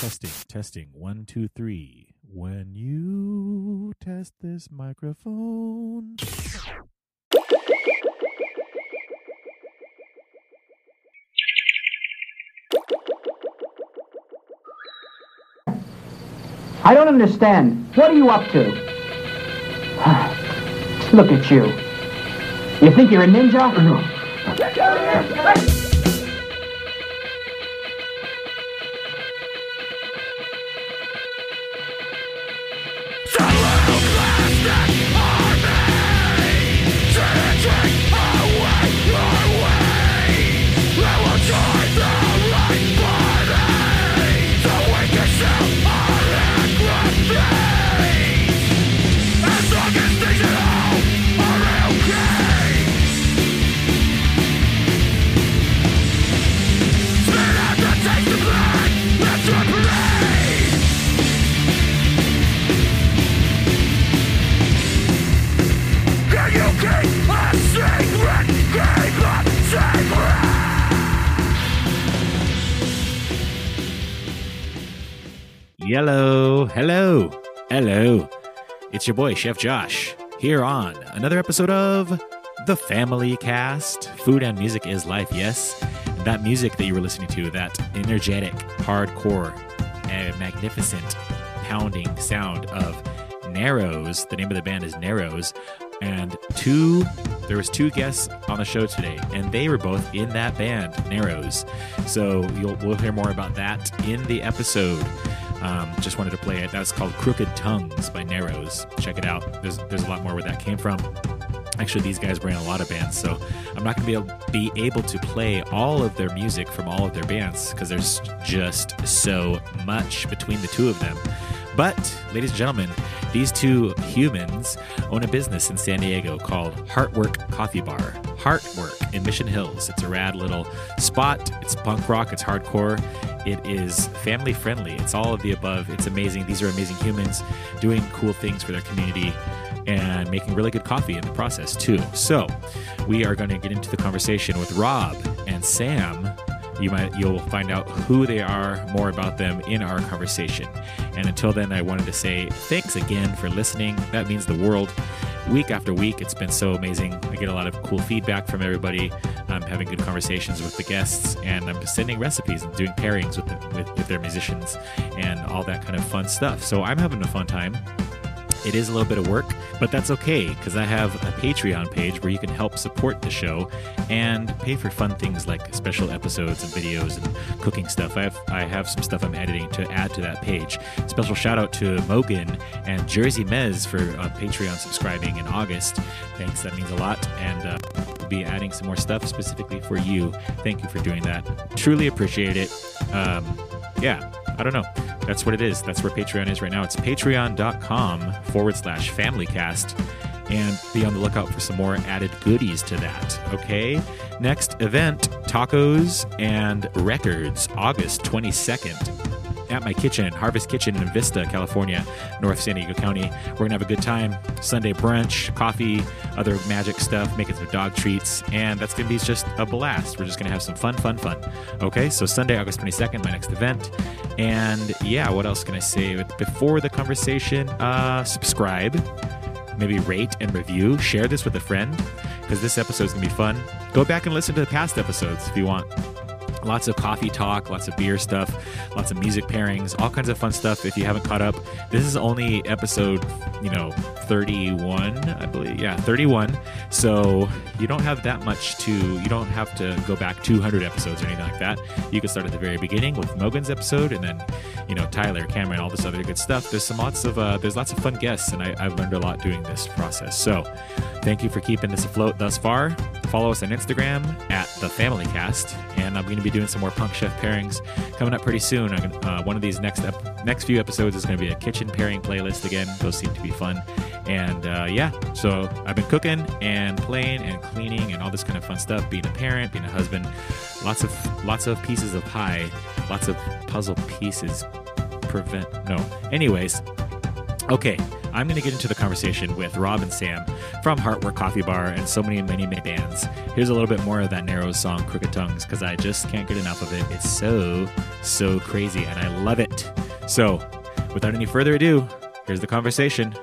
Testing, testing, one, two, three. When you test this microphone. I don't understand. What are you up to? Look at you. You think you're a ninja? Yellow. Hello. Hello. Hello. It's your boy, Chef Josh, here on another episode of The Family Cast. Food and music is life, yes. And that music that you were listening to, that energetic, hardcore, and magnificent pounding sound of Narrows. The name of the band is Narrows. And two, there was two guests on the show today, and they were both in that band, Narrows. So you'll, we'll hear more about that in the episode. Um, just wanted to play it. That's called Crooked Tongues by Narrows. Check it out. There's there's a lot more where that came from. Actually, these guys bring a lot of bands, so I'm not going to be able, be able to play all of their music from all of their bands because there's just so much between the two of them. But, ladies and gentlemen, these two humans own a business in San Diego called Heartwork Coffee Bar. Heartwork in Mission Hills. It's a rad little spot. It's punk rock, it's hardcore. It is family friendly. It's all of the above. It's amazing. These are amazing humans doing cool things for their community and making really good coffee in the process, too. So, we are going to get into the conversation with Rob and Sam you might you'll find out who they are more about them in our conversation. And until then i wanted to say thanks again for listening. That means the world. Week after week it's been so amazing. I get a lot of cool feedback from everybody. I'm having good conversations with the guests and i'm sending recipes and doing pairings with, the, with, with their musicians and all that kind of fun stuff. So i'm having a fun time it is a little bit of work, but that's okay because I have a Patreon page where you can help support the show and pay for fun things like special episodes and videos and cooking stuff. I have I have some stuff I'm editing to add to that page. Special shout out to Mogan and Jersey Mez for uh, Patreon subscribing in August. Thanks, that means a lot. And uh, we'll be adding some more stuff specifically for you. Thank you for doing that. Truly appreciate it. Um, yeah, I don't know. That's what it is. That's where Patreon is right now. It's patreon.com forward slash familycast. And be on the lookout for some more added goodies to that. Okay. Next event tacos and records, August 22nd at my kitchen, Harvest Kitchen in Vista, California, North San Diego County. We're going to have a good time. Sunday brunch, coffee, other magic stuff, making some dog treats, and that's going to be just a blast. We're just going to have some fun, fun, fun. Okay, so Sunday, August 22nd, my next event. And yeah, what else can I say? Before the conversation, uh, subscribe, maybe rate and review, share this with a friend because this episode is going to be fun. Go back and listen to the past episodes if you want lots of coffee talk, lots of beer stuff, lots of music pairings, all kinds of fun stuff. If you haven't caught up, this is only episode, you know, 31, I believe. Yeah, 31. So you don't have that much to, you don't have to go back 200 episodes or anything like that. You can start at the very beginning with Mogan's episode and then, you know, Tyler, Cameron, all this other good stuff. There's some lots of, uh, there's lots of fun guests and I, I've learned a lot doing this process. So thank you for keeping this afloat thus far. Follow us on Instagram at the Family Cast, and I'm going to be doing some more Punk Chef pairings coming up pretty soon. Uh, one of these next ep- next few episodes is going to be a kitchen pairing playlist again. Those seem to be fun, and uh, yeah. So I've been cooking and playing and cleaning and all this kind of fun stuff. Being a parent, being a husband, lots of lots of pieces of pie, lots of puzzle pieces. Prevent no. Anyways, okay. I'm going to get into the conversation with Rob and Sam from Heartwork Coffee Bar and so many, many, many bands. Here's a little bit more of that Narrows song, Crooked Tongues, because I just can't get enough of it. It's so, so crazy, and I love it. So, without any further ado, here's the conversation.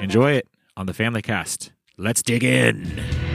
Enjoy it on the Family Cast. Let's dig in.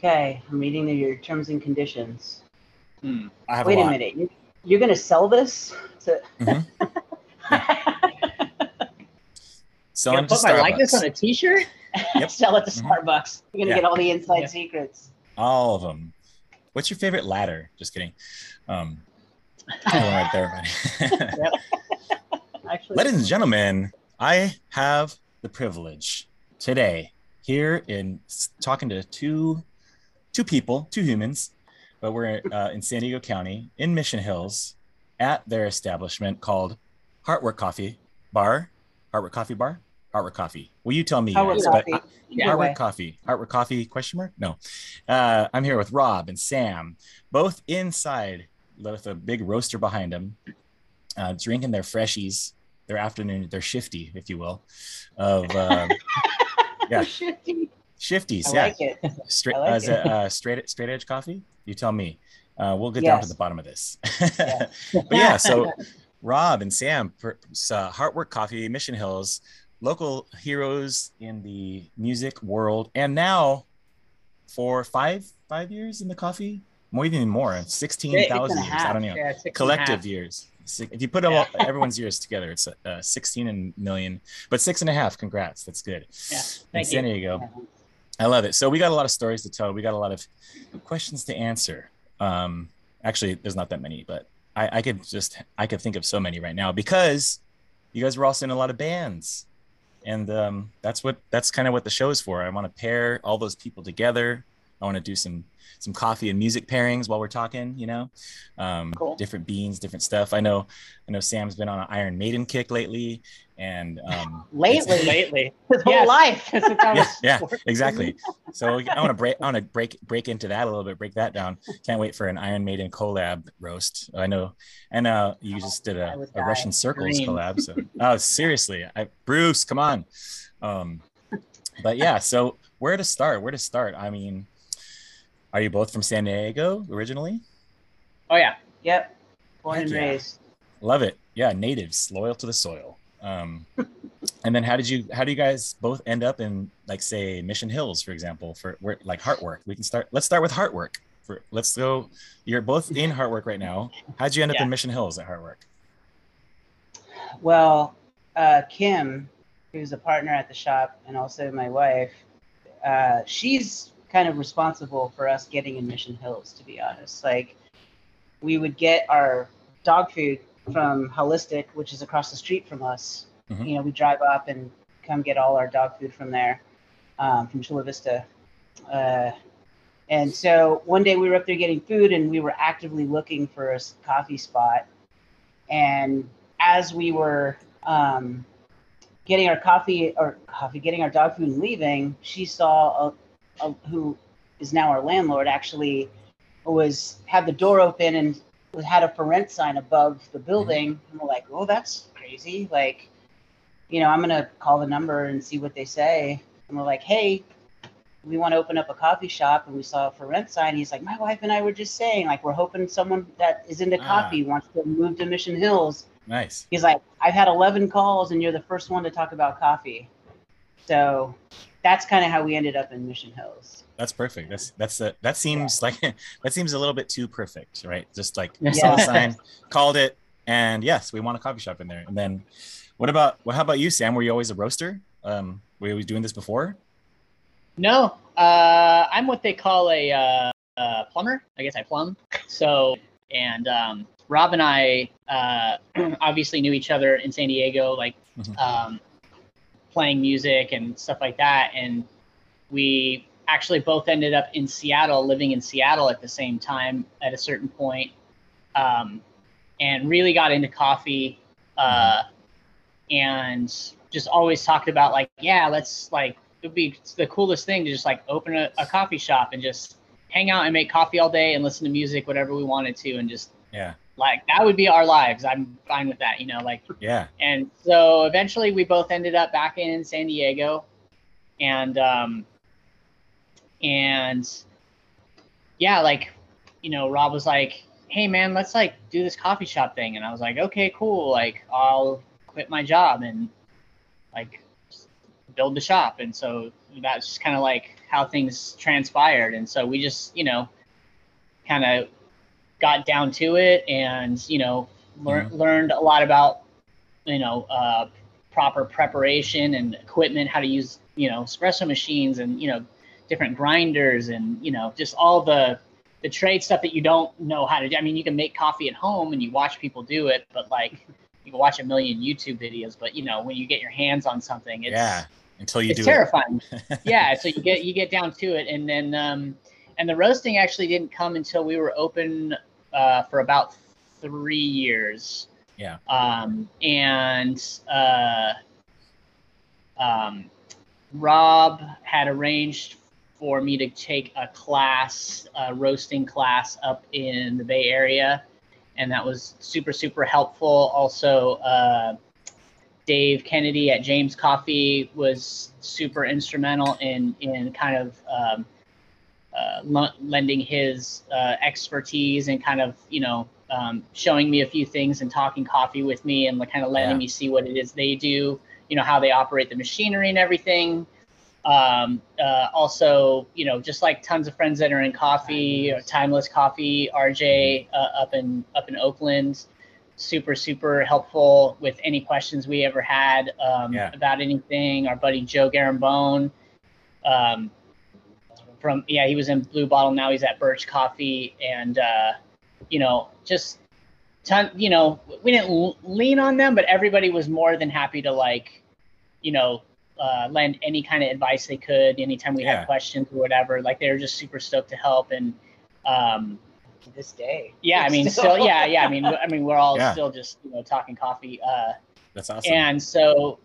Okay, I'm reading your terms and conditions. Hmm. I have Wait a a, minute, you, you're going to sell this? To... Mhm. Can I Selling to put my likeness on a T-shirt? Yep. sell it to Mhm. Starbucks. You're going to Yeah. get all the inside Yeah. secrets. All of them. What's your favorite ladder? Just kidding. Um, right there, buddy. Actually, Ladies and gentlemen, I have the privilege today here in talking to two two people, two humans, but we're uh, in San Diego County in Mission Hills at their establishment called Heartwork Coffee Bar. Heartwork Coffee Bar. Heartwork Coffee. Will you tell me? Guys? Coffee. But way. Heartwork Coffee. Heartwork Coffee? Question mark? No. Uh, I'm here with Rob and Sam, both inside with a big roaster behind them, uh, drinking their freshies, their afternoon, their shifty, if you will, of uh, yeah. Shifty. Shifties. I yeah, like it. straight I like as it. a uh, straight straight edge coffee. You tell me. Uh, we'll get down to the bottom of this. Yeah. but yeah, so Rob and Sam, per- uh, Heartwork Coffee, Mission Hills, local heroes in the music world, and now for five five years in the coffee, more even more, sixteen thousand Six and a years. I don't know, Yeah, six and a collective years. If you put all, everyone's years together, it's uh, sixteen and million, but six and a half. Congrats, that's good. Yeah, in thank San you. I love it. So we got a lot of stories to tell. We got a lot of questions to answer. Um, actually, there's not that many, but I, I could just I could think of so many right now because you guys were also in a lot of bands, and um, that's what that's kind of what the show is for. I want to pair all those people together. I want to do some some coffee and music pairings while we're talking. You know, um, Cool. different beans, different stuff. I know I know Sam's been on an Iron Maiden kick lately, and um, Lately, Lately. his whole Yes. life. Yeah, yeah, exactly. So I want to break, I want to break, break into that a little bit, break that down. Can't wait for an Iron Maiden collab roast. I know, and uh, you just did I a, would a. Russian Circles Dream. collab. So, oh, seriously, I, Bruce, come on. Um, but yeah, so where to start? Where to start? I mean, are you both from San Diego originally? Oh yeah. Yep. Born Heck and yeah. raised. Love it. Yeah, natives, loyal to the soil. Um, and then how did you how do you guys both end up in like say Mission Hills, for example, for where like Heartwork? We can start. Let's start with Heartwork. For let's go. You're both in Heartwork right now. How'd you end up in Mission Hills at Heartwork? Well, uh, Kim, who's a partner at the shop and also my wife, uh, she's kind of responsible for us getting in Mission Hills, to be honest. Like, we would get our dog food from Holistic, which is across the street from us. Mhm. You know, we drive up and come get all our dog food from there, um, from Chula Vista. Uh, and so one day we were up there getting food and we were actively looking for a coffee spot. And as we were um, getting our coffee or coffee, getting our dog food and leaving, she saw a, who is now our landlord actually was had the door open and had a for rent sign above the building. And we're like, oh, that's crazy. Like, you know, I'm gonna call the number and see what they say. And we're like, hey, we want to open up a coffee shop and we saw a for rent sign. He's like, my wife and I were just saying, like, we're hoping someone that is into Ah. coffee wants to move to Mission Hills. Nice. He's like, I've had 11 calls and you're the first one to talk about coffee. So that's kind of how we ended up in Mission Hills. That's perfect. That's that's a, that seems like that seems a little bit too perfect, right? Just like Yeah. saw the sign, called it, and yes, we want a coffee shop in there. And then, what about well, how about you, Sam? Were you always a roaster? Um, were you always doing this before? No, uh, I'm what they call a uh, uh, plumber. I guess I plumb. So, and um, Rob and I uh, obviously knew each other in San Diego, like Mhm. um, playing music and stuff like that. And we actually both ended up in Seattle, living in Seattle at the same time at a certain point, um, and really got into coffee. Uh, and just always talked about like, yeah, let's like it would be the coolest thing to just like open a, a coffee shop and just hang out and make coffee all day and listen to music, whatever we wanted to, and just Yeah. Like that would be our lives. I'm fine with that, you know, like Yeah. and so eventually we both ended up back in San Diego and um and yeah, like you know, Rob was like, "Hey man, let's like do this coffee shop thing." And I was like, "Okay, cool. Like I'll quit my job and like build the shop." And so that's just kind of like how things transpired. And so we just, you know, kind of got down to it and, you know, lear- learned a lot about you know uh, proper preparation and equipment how to use you know espresso machines and you know different grinders and you know just all the the trade stuff that you don't know how to do. I mean you can make coffee at home and you watch people do it but like you can watch a million youtube videos but you know when you get your hands on something it's yeah. Until you it's do terrifying. Yeah so you get you get down to it and then um and the roasting actually didn't come until we were open uh, for about three years. Yeah. um and uh um rob had arranged for me to take a class a roasting class up in the bay area. And that was super super helpful. Also uh Dave Kennedy at James Coffee was super instrumental in in kind of um, l- lending his uh, expertise and kind of you know um, showing me a few things and talking coffee with me and like kind of letting Yeah. me see what it is they do, you know how they operate the machinery and everything. Um, uh, also, you know, just like tons of friends that are in coffee, or Timeless Coffee, RJ uh, up in up in Oakland super super helpful with any questions we ever had um, Yeah. about anything our buddy joe garambone um, from yeah he was in blue bottle now he's at birch coffee and uh, you know just ton you know we didn't l- lean on them but everybody was more than happy to like you know uh, lend any kind of advice they could anytime we Yeah. had questions or whatever like they were just super stoked to help and um, to this day. yeah, I mean, still, yeah, yeah. I mean, I mean, we're all Yeah. still just you know talking coffee, uh, That's awesome. and so,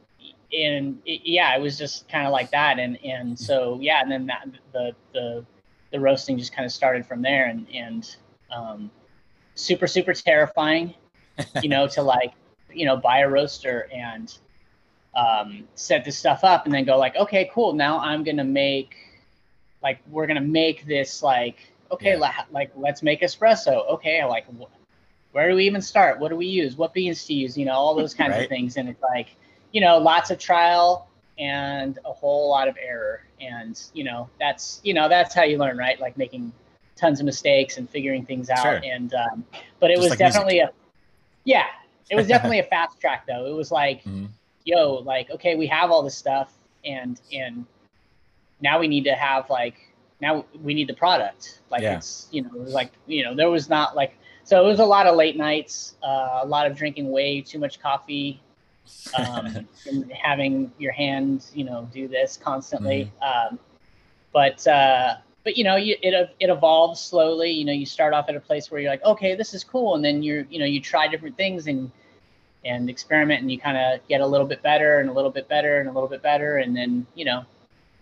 and it, yeah, it was just kind of like that, and and so yeah, and then that the the the roasting just kind of started from there, and and um, super super terrifying, you know, to like you know buy a roaster and um, set this stuff up, and then go like, okay, cool, now I'm gonna make like we're gonna make this like okay Yeah. la- like let's make espresso. Okay like wh- where do we even start? What do we use? What beans to use? You know all those kinds Right. of things and it's like you know lots of trial and a whole lot of error and you know that's you know that's how you learn right like making tons of mistakes and figuring things out Sure. and um, but it Just was like music. definitely a yeah it was definitely a fast track though it was like Mhm. yo like okay we have all this stuff and and now we need to have like now we need the product like Yeah. it's you know it was like you know there was not like so it was a lot of late nights uh, a lot of drinking way too much coffee um, and having your hand you know do this constantly um, but uh, but you know you, it it evolves slowly you know you start off at a place where you're like okay this is cool and then you're you know you try different things and and experiment and you kind of get a little bit better and a little bit better and a little bit better and then you know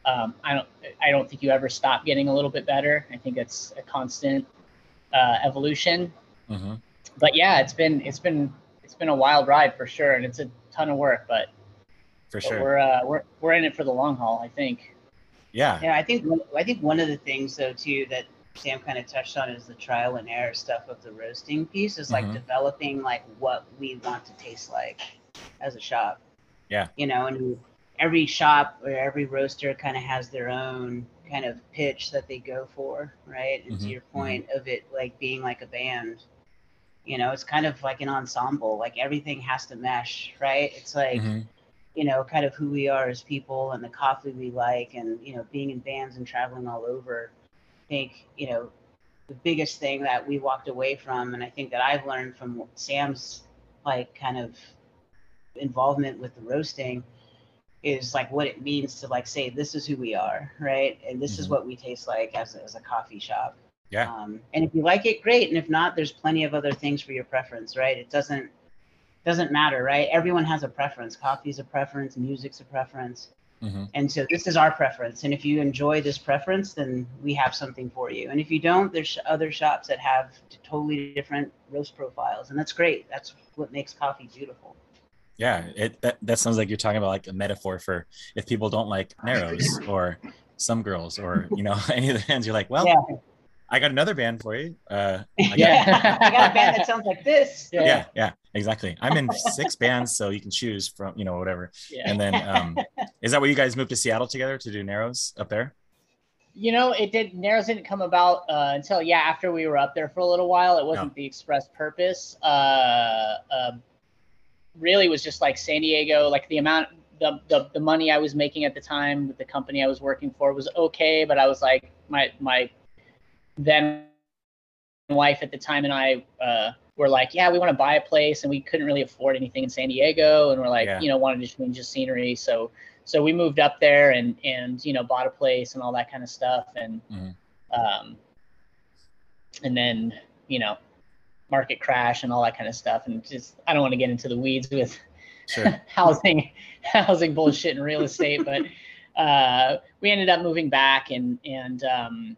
um, I don't I don't think you ever stop getting a little bit better. I think it's a constant uh, evolution. Mhm. But yeah, it's been it's been it's been a wild ride for sure, and it's a ton of work. But, For but sure. we're uh, we're we're in it for the long haul. I think. Yeah. Yeah, I think I think one of the things though too that Sam kind of touched on is the trial and error stuff of the roasting piece is like Mhm. developing like what we want to taste like as a shop. Yeah. You know, and every shop or every roaster kind of has their own kind of pitch that they go for, right? And to Mhm, your point of it like being like a band, you know, it's kind of like an ensemble. Like everything has to mesh, right? It's like Mhm. you know, kind of who we are as people and the coffee we like, and you know, being in bands and traveling all over. I think you know, the biggest thing that we walked away from, and I think that I've learned from Sam's like kind of involvement with the roasting is like what it means to like say this is who we are right and this is Mhm. what we taste like as as a coffee shop Yeah. um, and if you like it great. And if not there's plenty of other things for your preference right? It doesn't doesn't matter right? Everyone has a preference. Coffee's a preference. Music's a preference. Mhm. and so this is our preference. And if you enjoy this preference then we have something for you. And if you don't there's other shops that have totally different roast profiles. And that's great. That's what makes coffee beautiful. Yeah, it that, that sounds like you're talking about like a metaphor for if people don't like Narrows or some girls or you know any of the hands, you're like, well, yeah I got another band for you. Uh, I got- Yeah. i got a band that sounds like this Yeah. yeah, yeah, exactly. I'm in six bands, so you can choose from you know whatever. Yeah. And then, um, is that where you guys moved to Seattle together to do Narrows up there? You know, it did. Narrows didn't come about uh, until yeah after we were up there for a little while. It wasn't the express purpose. Uh, uh, really was just like San Diego. Like the amount, the, the the money I was making at the time with the company I was working for was okay, but I was like my my then my wife at the time and I uh, were like, yeah, we want to buy a place, and we couldn't really afford anything in San Diego, and we're like, Yeah. you know, wanted to change the scenery, so so we moved up there and and you know bought a place and all that kind of stuff and Mhm. um and then you know market crash and all that kind of stuff and just i don't want to get into the weeds with Sure. housing housing bullshit and real estate but uh we ended up moving back and and um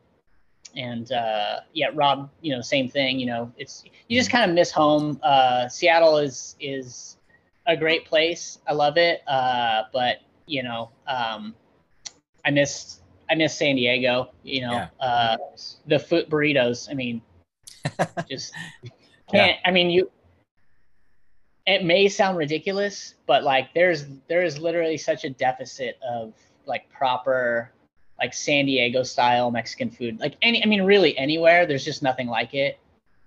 and uh yeah rob you know same thing you know it's you just kind of miss home. Uh seattle is is a great place. I love it uh but you know um i miss i miss san diego you know Yeah. uh the foot burritos i mean just can't i mean you it may sound ridiculous but like there's there is literally such a deficit of like proper like san diego style mexican food like any i mean really anywhere there's just nothing like it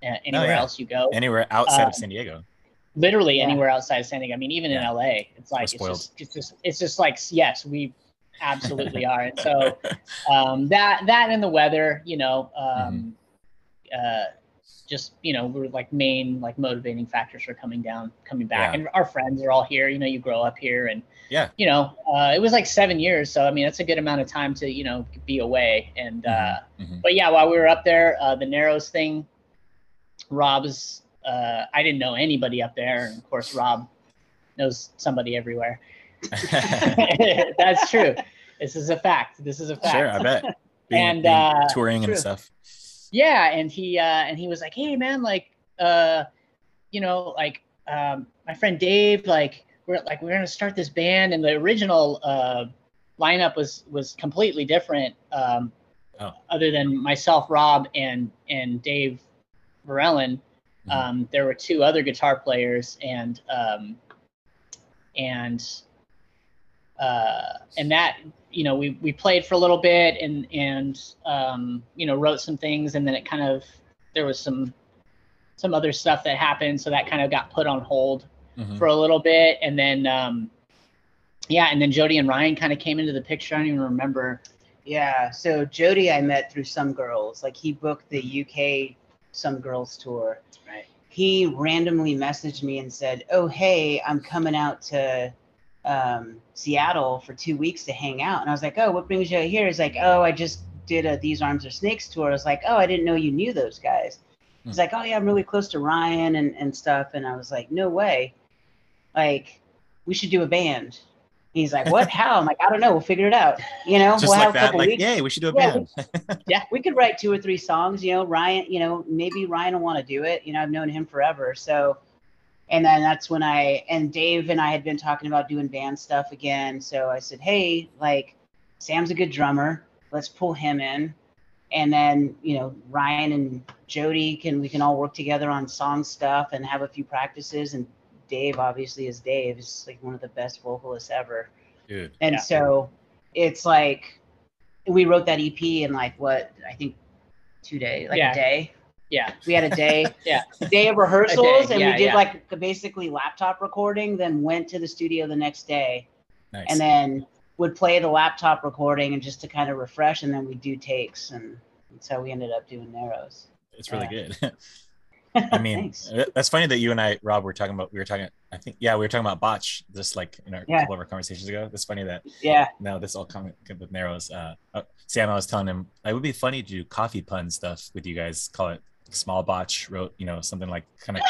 uh, anywhere Oh, yeah. else you go Anywhere outside Um, of San Diego. literally Yeah. anywhere outside of San Diego. I mean, even Yeah. in LA, it's like it's just, it's just it's just like yes, we absolutely are. And so um, that that and the weather, you know, um, Mm-hmm. uh, just you know, we're like main like motivating factors for coming down, coming back. Yeah. And our friends are all here. You know, you grow up here, and Yeah. you know, uh, it was like seven years. So I mean, that's a good amount of time to you know be away. And uh, Mhm. but yeah, while we were up there, uh, the Narrows thing, Rob's, uh, I didn't know anybody up there. And of course, Rob knows somebody everywhere. That's true. This is a fact. This is a fact. sure, I bet. Being, And, uh, touring and stuff. Yeah, and he uh, and he was like, "Hey, man, like, uh, you know, like, um, my friend Dave, like, we're like we're gonna start this band, and the original uh, lineup was was completely different. Um, Oh. Other than myself, Rob, and and Dave Verellen, Mhm. um, there were two other guitar players, and um, and uh, and that you know we we played for a little bit and and um, you know wrote some things and then it kind of there was some some other stuff that happened so that kind of got put on hold Mhm. for a little bit and then um, yeah and then Jody and Ryan kind of came into the picture I don't even remember Yeah. So Jody, I met through some girls. Like he booked the UK Some Girls tour. Right. He randomly messaged me and said, "Oh, hey, I'm coming out to um, Seattle for two weeks to hang out." And I was like, "Oh, what brings you here?" He's like, "Oh, I just did a These Arms Are Snakes tour." I was like, "Oh, I didn't know you knew those guys." He's Hmm. like, "Oh yeah, I'm really close to Ryan and and stuff." And I was like, "No way! Like, we should do a band." He's like, "What? How?" I'm like, "I don't know. We'll figure it out." You know, Just we'll like have a that. couple Like, weeks yay, we should do a band. Yeah, we could write two or three songs. You know, Ryan. You know, maybe Ryan will want to do it. You know, I've known him forever. So, and then that's when I and Dave and I had been talking about doing band stuff again. So I said, hey, like, Sam's a good drummer. Let's pull him in, and then you know Ryan and Jody can we can all work together on song stuff and have a few practices. And Dave obviously is Dave. He's like one of the best vocalists ever. Dude. And Yeah. so it's like we wrote that EP in like what I think two days, like Yeah. a day. Yeah We had a day, Yeah. day of rehearsals, and yeah, we did yeah. like basically laptop recording. Then went to the studio the next day Nice. and then would play the laptop recording and just to kind of refresh, and then we do takes, and that's how we ended up doing narrows. it's really yeah. good. I mean, uh, that's funny that you and I, Rob, were talking about. We were talking. I think, yeah, we were talking about botch just like in our Yeah. couple of our conversations ago. It's funny that yeah, now this all coming with narrows. Uh, uh, Sam, I was telling him it would be funny to do coffee pun stuff with you guys. Call it small botch, wrote you know something like kind of.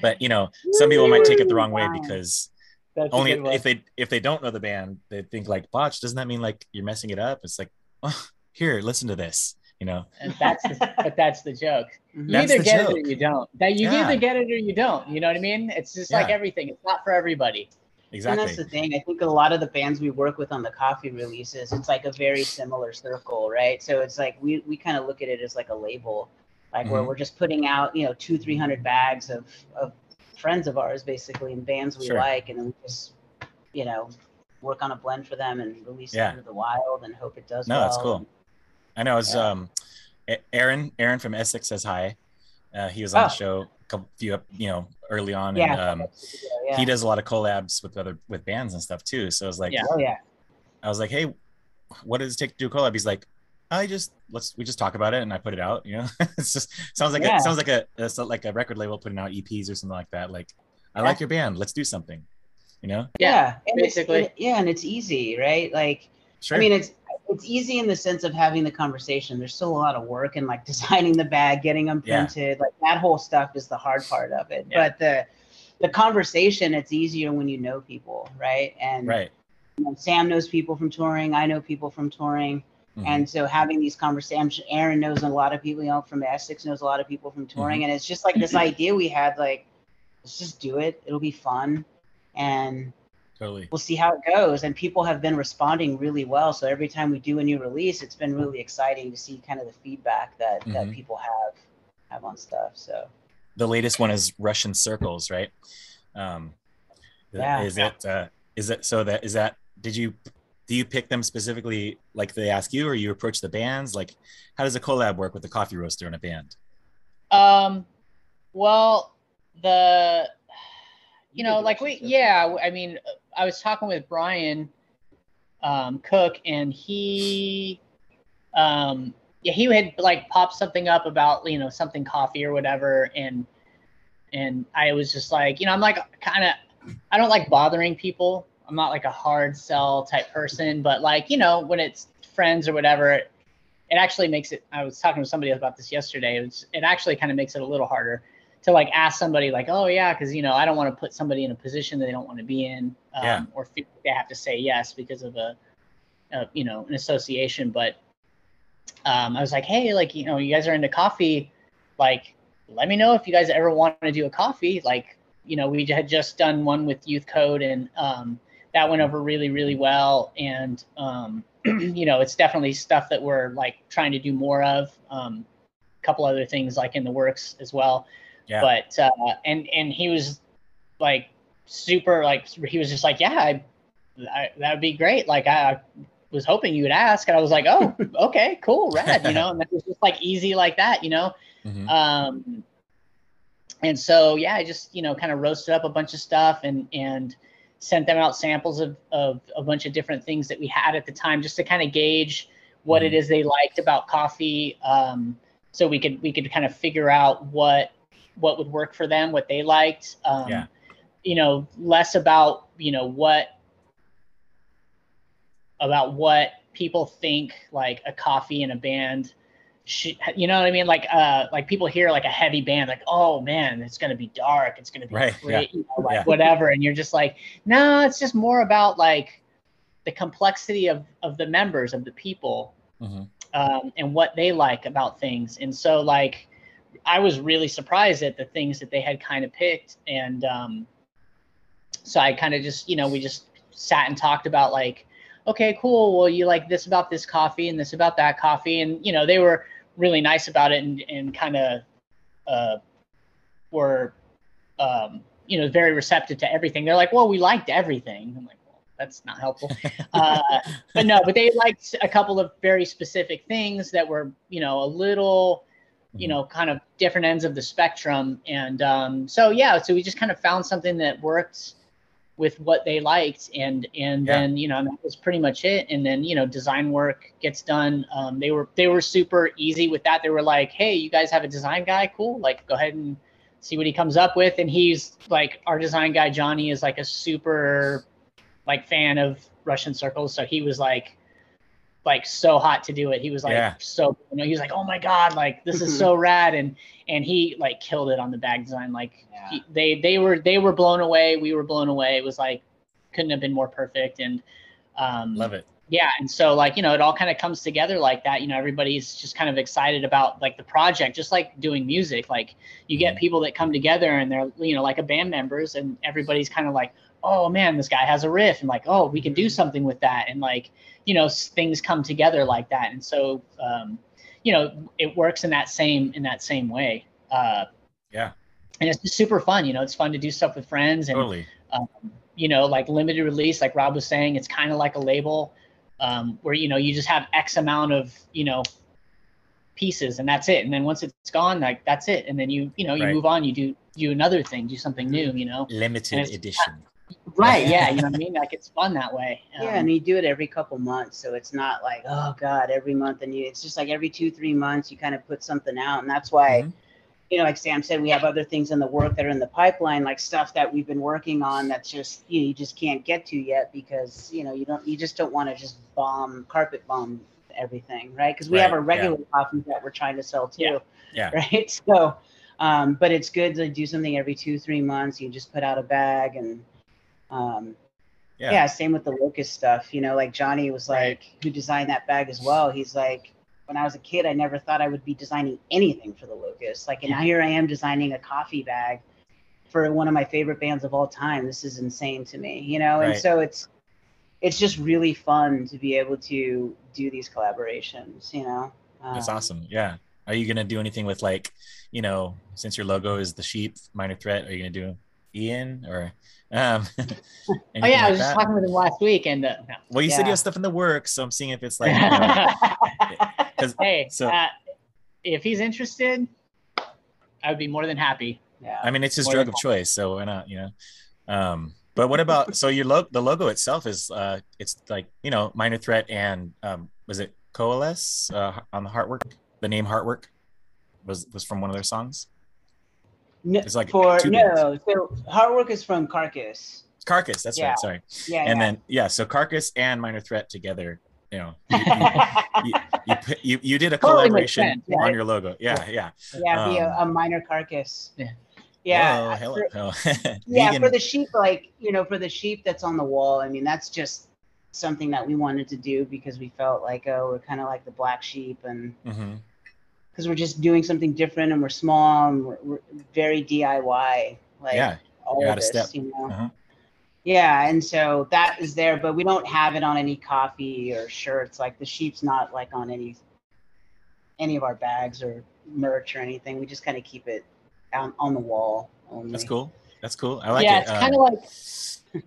but you know, some people might take it the wrong way because That's only if they if they don't know the band, they think like botch. Doesn't that mean like you're messing it up? It's like, oh, here, listen to this. You know, And that's the, but that's the joke. You Mhm. That's either get joke. it or you don't. That you Yeah. either get it or you don't. You know what I mean? It's just like everything. It's not for everybody. Exactly. And that's the thing. I think a lot of the bands we work with on the coffee releases, it's like a very similar circle, right? So it's like we, we kind of look at it as like a label, like where Mhm. we're just putting out, you know, two, three hundred bags of, of friends of ours basically and bands we Sure. like, and then we just, you know, work on a blend for them and release Yeah. it into the wild and hope it does well. No, well. that's cool. I know. It's Yeah. um, Aaron. Aaron from Essex says hi. Uh, he was on Oh. the show few up, you know, early on, Yeah. and um, yeah. he does a lot of collabs with other with bands and stuff too. So I was like, Yeah. Oh yeah. I was like, hey, what does it take to do a collab? He's like, I just let's we just talk about it and I put it out. You know, it's just sounds like Yeah. a, sounds like a it's like a record label putting out EPs or something like that. Like, I like your band. Let's do something. You know, Yeah. and basically. and- yeah, and it's easy, right? Like sure. I mean, it's it's easy in the sense of having the conversation. There's still a lot of work and like designing the bag, getting them Yeah. printed. Like that whole stuff is the hard part of it. Yeah. But the the conversation, it's easier when you know people, right? And right. you know, Sam knows people from touring. I know people from touring. Mhm. And so having these conversations, Aaron knows a lot of people, you know, from Essex knows a lot of people from touring. Mm-hmm. And it's just like this idea we had, like, let's just do it. It'll be fun. And totally. we'll see how it goes. And people have been responding really well. So every time we do a new release, it's been really exciting to see kind of the feedback that that Mhm. people have have on stuff. So the latest one is Russian Circles, right? Um, Yeah. Is it? Uh, is it so that is that? Did you do you pick them specifically like they ask you, or you approach the bands? Like, how does a collab work with a coffee roaster and a band? Um, well, the you know, like we, yeah. I mean, I was talking with Brian um, Cook, and he, um, yeah, he had like popped something up about you know something coffee or whatever, and and I was just like, you know, I'm like kind of, I don't like bothering people. I'm not like a hard sell type person, but like you know, when it's friends or whatever, it, it actually makes it. I was talking to somebody about this yesterday. It, was, it actually kind of makes it a little harder to like ask somebody like, oh yeah, because you know I don't want to put somebody in a position that they don't want to be in, um, Yeah. or feel like they have to say yes because of a, a you know, an association. But um, I was like, hey, like you know, you guys are into coffee, like let me know if you guys ever want to do a coffee. Like you know, we had just done one with Youth Code, and um, that went over really really well. And um, you know, it's definitely stuff that we're like trying to do more of. Um, a couple other things like in the works as well Yeah. but uh, and and he was like super like he was just like yeah I, I that would be great. Like I, I was hoping you would ask. And I was like oh okay cool rad you know? And it was just like easy like that you know? Mhm. um and so yeah I just you know kind of roasted up a bunch of stuff and and sent them out samples of of a bunch of different things that we had at the time just to kind of gauge what it is they liked about coffee um so we could we could kind of figure out what what would work for them, what they liked. Um, Yeah. You know, less about you know what about what people think like a coffee and a band. Should, you know what I mean? Like, uh, like people hear like a heavy band, like, oh man, it's gonna be dark, it's gonna be Right, cra- yeah, you know, like yeah. whatever, and you're just like, no, it's just more about like the complexity of of the members of the people Mhm. um, and what they like about things. And so, like, I was really surprised at the things that they had kind of picked. And um, so I kind of just, you know, we just sat and talked about, like, okay, cool. Well, you like this about this coffee and this about that coffee. And, you know, they were really nice about it and, and kind of uh, were, um, you know, very receptive to everything. They're like, well, we liked everything. I'm like, well, that's not helpful uh, but no, but they liked a couple of very specific things that were, you know, a little, you know, kind of different ends of the spectrum. And um, so, yeah, so we just kind of found something that worked with what they liked. And and Yeah. then you know that was pretty much it. And then you know design work gets done. Um, they were they were super easy with that. They were like hey you guys have a design guy? Cool. Like go ahead and see what he comes up with. And he's like our design guy johnny is like a super like fan of russian circles. So he was like like so hot to do it. He was like Yeah. so you know he was like oh my god like this is so rad. And and he like killed it on the bag design. Like Yeah. he, they they were they were blown away. We were blown away. It was like couldn't have been more perfect. And um Love it. yeah. And so like you know it all kind of comes together like that. You know everybody's just kind of excited about like the project just like doing music. Like you get Mhm. people that come together and they're you know like a band members and everybody's kind of like oh man this guy has a riff and like oh we can do something with that and like you know things come together like that and so um you know it works in that same in that same way uh Yeah. and it's just super fun you know it's fun to do stuff with friends and Totally. you know, like limited release, like Rob was saying, it's kind of like a label um, where, you know, you just have X amount of, you know, pieces and that's it. And then once it's gone, like that's it. And then you, you know, you Right. move on, you do, do another thing, do something new, you know? Limited edition. Right. Yeah. You know what I mean? Like it's fun that way. Um, Yeah, and you do it every couple months, so it's not like oh god, every month, and you. It's just like every two, three months, you kind of put something out, and that's why, Mhm. you know, like Sam said, we have other things in the work that are in the pipeline, like stuff that we've been working on that's just you know you just can't get to yet because you know you don't you just don't want to just bomb carpet bomb everything, right? Because we have Right, our regular coffees that we're trying to sell too, Yeah. Yeah. right? So, um, but it's good to do something every two, three months. You just put out a bag and. Um, Yeah. yeah. same with the locust stuff. You know, like Johnny was like, who designed that bag as well. He's like, when I was a kid, I never thought I would be designing anything for the locust. Like, and now here I am designing a coffee bag for one of my favorite bands of all time. This is insane to me, you know. And so it's it's just really fun to be able to do these collaborations. You know, That's Um, awesome. Yeah. Are you gonna do anything with like, you know, since your logo is the sheep, minor threat? Are you gonna do Ian or? Um, Oh anything yeah. I like was just that? talking with him last week and, uh, no. Well, you said you Yeah. have stuff in the works, so I'm seeing if it's like. You know, 'cause- hey, so- uh, if he's interested, I would be more than happy. yeah. I mean, it's his More drug than of choice, so why not? You know. Um, but what about so your logo? The logo itself is uh, it's like you know, minor threat and um, was it coalesce uh, on the Heartwork? The name Heartwork was was from one of their songs. No, It's like for no, so hard work is from Carcass. Carcass, that's Yeah. right. Sorry. Yeah, and yeah. then yeah, so Carcass and Minor Threat together. You know, you, you, you, you, you did a Totally collaboration sense, yeah. on your logo. Yeah, yeah. yeah, be a, Um, a minor carcass. Yeah. Yeah. Whoa, hello. for- yeah, for the sheep, like you know, for the sheep that's on the wall. I mean, that's just something that we wanted to do because we felt like, oh, we're kind of like the black sheep, and Mhm. Because we're just doing something different, and we're small, and we're, we're very DIY. Like Yeah, all of this, step. you know. Uh-huh. Yeah, and so that is there, but we don't have it on any coffee or shirts. Like the sheep's not like on any any of our bags or merch or anything. We just kind of keep it on, on the wall only. That's cool. That's cool. I like yeah, it. it's Um, kind of like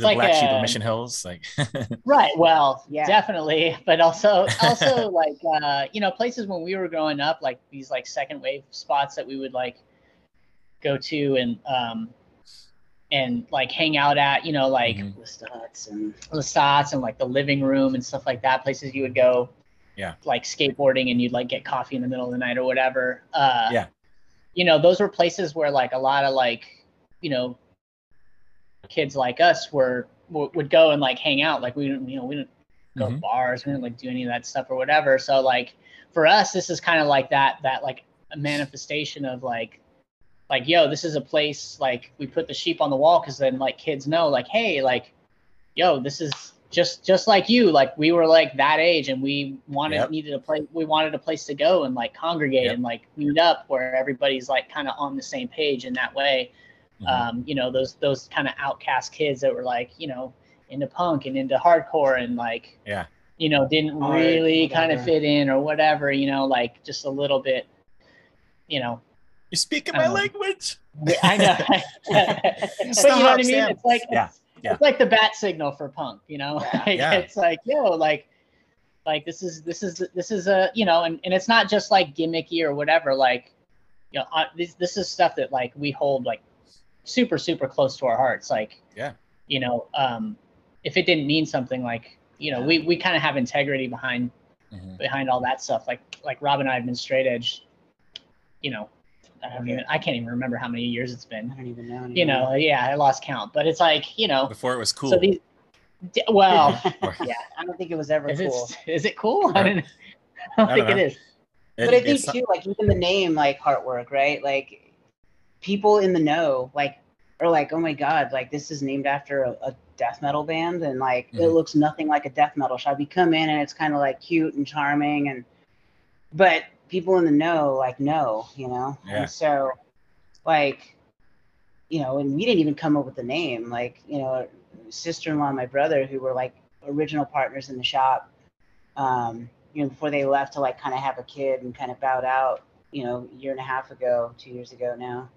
the like black sheep a- of Mission Hills, like right. Well, Yeah. definitely, but also also like uh, you know places when we were growing up, like these like second wave spots that we would like go to and um and like hang out at. You know, like Mhm. Lestats and Lasats and like the living room and stuff like that. Places you would go, Yeah. like skateboarding and you'd like get coffee in the middle of the night or whatever. Uh, Yeah. You know, those were places where like a lot of like, you know, kids like us were w- would go and like hang out. Like we didn't, you know, we didn't go to Mhm. bars, we didn't like do any of that stuff or whatever. So like for us, this is kind of like that that like a manifestation of like like yo this is a place like we put the sheep on the wall because then like kids know like hey like yo this is just just like you like we were like that age and we wanted Yep. needed a place we wanted a place to go and like congregate Yep. and like meet up where everybody's like kind of on the same page in that way Mhm. um you know those those kind of outcast kids that were like you know into punk and into hardcore and like Yeah. you know didn't Art, really kind of fit in or whatever you know like just a little bit you know you're speaking my um, language. I know. but you know what I mean? Sam. It's like Yeah, it's, yeah. it's like the bat signal for punk, you know? like, Yeah. It's like, yo, like like this is this is this is a you know, and, and it's not just like gimmicky or whatever, like you know, uh, this this is stuff that like we hold like super, super close to our hearts. Like Yeah. you know, um, if it didn't mean something like, you know, we we kind of have integrity behind Mhm. behind all that stuff. Like like Rob and I have been straight edge, you know, I don't even I can't even remember how many years it's been. I don't even know. Anymore. You know, yeah, I lost count, but it's like you know, Before it was cool. so these. Well, yeah. I don't think it was ever Is cool. it is it cool? I don't, I don't I don't think it know. is. It- but I think it's- too, like even the name, like Heartwork, right? Like people in the know, like are like, oh my god, like this is named after a, a death metal band, and like it Mhm. looks nothing like a death metal shop. You come in and it's kind of like cute and charming, and but people in the know like know, you know, Yeah. and so like you know, and we didn't even come up with the name. Like you know, sister-in-law, and my brother, who were like original partners in the shop. Um, you know, before they left to like kind of have a kid and kind of bowed out, you know, a year and a half ago, two years ago now.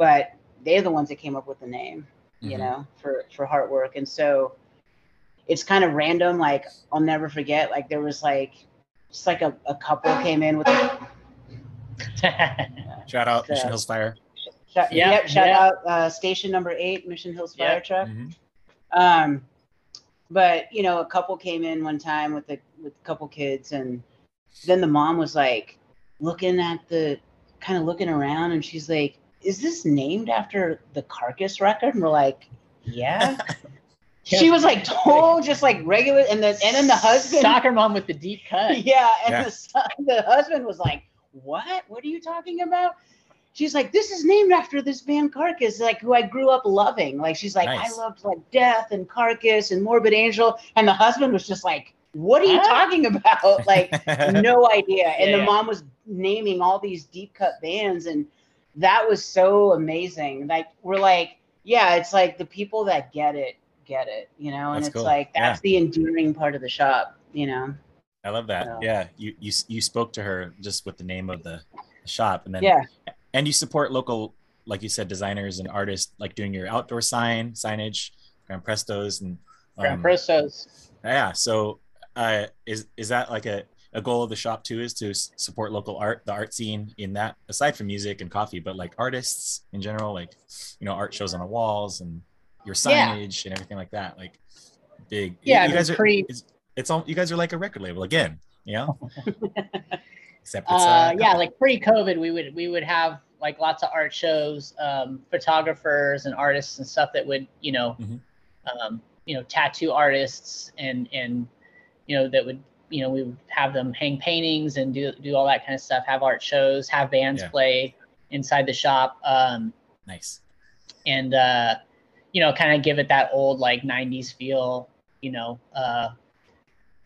But they're the ones that came up with the name, you Mhm. know, for for Heartwork. And so it's kind of random. Like I'll never forget. Like there was like just like a, a couple came in with a Shout out Yeah. Mission Hills Fire. shout, Yeah, yep, shout yeah. out uh, station number eight, Mission Hills Fire Yeah. Truck. Mhm. Um, but you know, a couple came in one time with a with a couple kids, and then the mom was like looking at the kind of looking around, and she's like, "Is this named after the Carcass record?" And we're like, "Yeah." She was like told just like regular, and then and then the husband, soccer mom with the deep cut. yeah, and Yeah. The, son, the husband was like, "What? What are you talking about?" She's like, "This is named after this band Carcass, like who I grew up loving." Like she's like, Nice. "I loved like Death and Carcass and Morbid Angel," and the husband was just like, "What are you Huh? talking about?" Like no idea. And Yeah, the yeah. mom was naming all these deep cut bands, and that was so amazing. Like we're like, yeah, it's like the people that get it get it, you know, and That's it's cool. like Yeah. that's the enduring part of the shop, you know. I love that. So- Yeah, you you you spoke to her just with the name of the shop, and then Yeah. and you support local, like you said, designers and artists, like doing your outdoor sign signage, Grand Prestos, and Grand um, Prestos. yeah. So, uh, is is that like a a goal of the shop too? Is to support local art, the art scene in that, aside from music and coffee, but like artists in general, like you know, art shows on the walls and your Yeah. signage and everything like that, like big. Yeah, you guys are. pre- It's, it's all you guys are like a record label again, you know. Except it's uh, uh, yeah, like pre-COVID, we would we would have like lots of art shows, um, photographers and artists and stuff that would you know, Mhm. um, you know, tattoo artists and and you know that would you know we would have them hang paintings and do do all that kind of stuff, have art shows, have bands Yeah. play inside the shop, um, nice. and uh, you know, kind of give it that old like '90s feel, you know. Uh,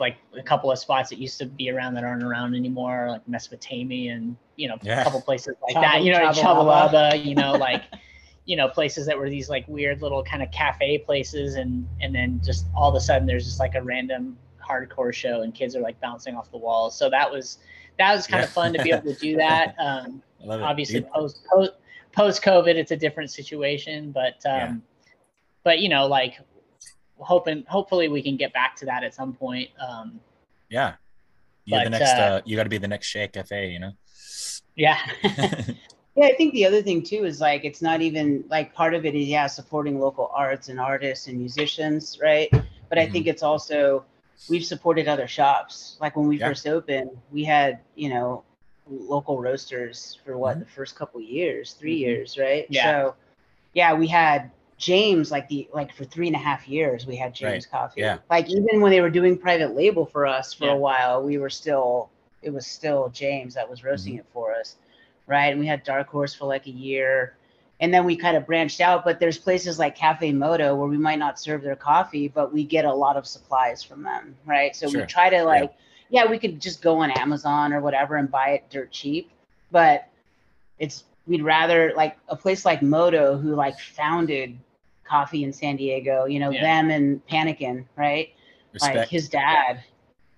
like a couple of spots that used to be around that aren't around anymore, like Mesopotamia and you know Yeah. a couple places like Chaba- that. You know, like Chabalaba. Chabalaba, you know, like you know places that were these like weird little kind of cafe places, and and then just all of a sudden there's just like a random hardcore show and kids are like bouncing off the walls. So that was that was kind Yeah. of fun to be able to do that. Um, I it. obviously You- post post post COVID, it's a different situation, but um, Yeah. but you know, like hoping hopefully we can get back to that at some point. Um, yeah. You're the next. uh, Uh, you got to be the next Che Cafe, you know. yeah, Yeah, I think the other thing too is like it's not even like part of it is yeah supporting local arts and artists and musicians, right? But I Mhm. think it's also we've supported other shops. Like when we Yeah. first opened, we had you know local roasters for what Mhm. the first couple years, 3 Mhm. years, right? Yeah. So yeah, we had James like the like for three and a half years we had James Coffee. yeah. Like even when they were doing private label for us for Yeah. a while, we were still it was still James that was roasting it for us right? And we had Dark Horse for like a year. And then we kind of branched out, but there's places like Cafe Moto where we might not serve their coffee, but we get a lot of supplies from them, right? So Sure. we try to like, yeah. we could just go on Amazon or whatever and buy it dirt cheap, but it's we'd rather like a place like Moto who like founded coffee in San Diego, you know, Yeah. them and Pannikin, right? Respect. like his dad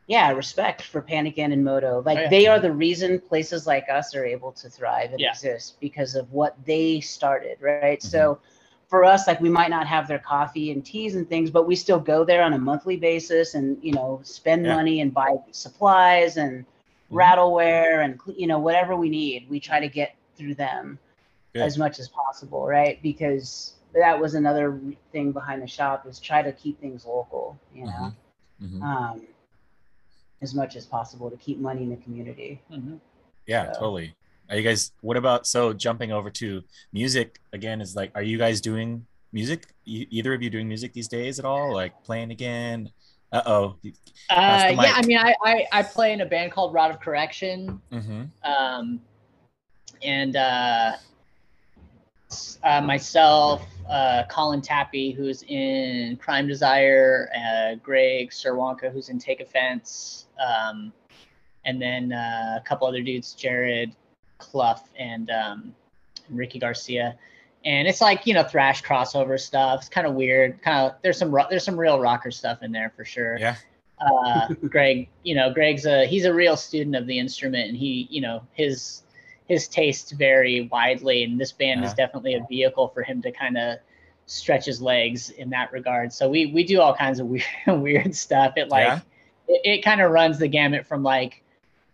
yeah respect for Pannikin and moto like Oh, yeah. they are the reason places like us are able to thrive and Yeah. exist because of what they started right Mm-hmm. so for us like we might not have their coffee and teas and things but we still go there on a monthly basis and you know spend Yeah. money and buy supplies and Mhm. rattleware and you know whatever we need we try to get through them Good. as much as possible right because that was another thing behind the shop is try to keep things local, you know, Mhm. um, as much as possible to keep money in the community. Mhm. Yeah, So- totally. Are you guys? What about so jumping over to music again? Is like, are you guys doing music? E- either of you doing music these days at all? Like playing again? Uh oh. Uh, the yeah. I mean, I, I I play in a band called Rod of Correction, Mm-hmm. um, and uh, uh, myself, uh, Colin Tappy, who's in Crime Desire, uh, Greg Serwanka, who's in Take Offense, um, and then uh, a couple other dudes, Jared Clough and um, Ricky Garcia. And it's like you know thrash crossover stuff. It's kind of weird. Kind of there's some ro- there's some real rocker stuff in there for sure Yeah. uh, Greg, you know, Greg's a he's a real student of the instrument, and he, you know, his his tastes vary widely, and this band is Uh-huh. definitely a vehicle for him to kind of stretch his legs in that regard. So we we do all kinds of weird weird stuff. It like Yeah? it, it kind of runs the gamut from like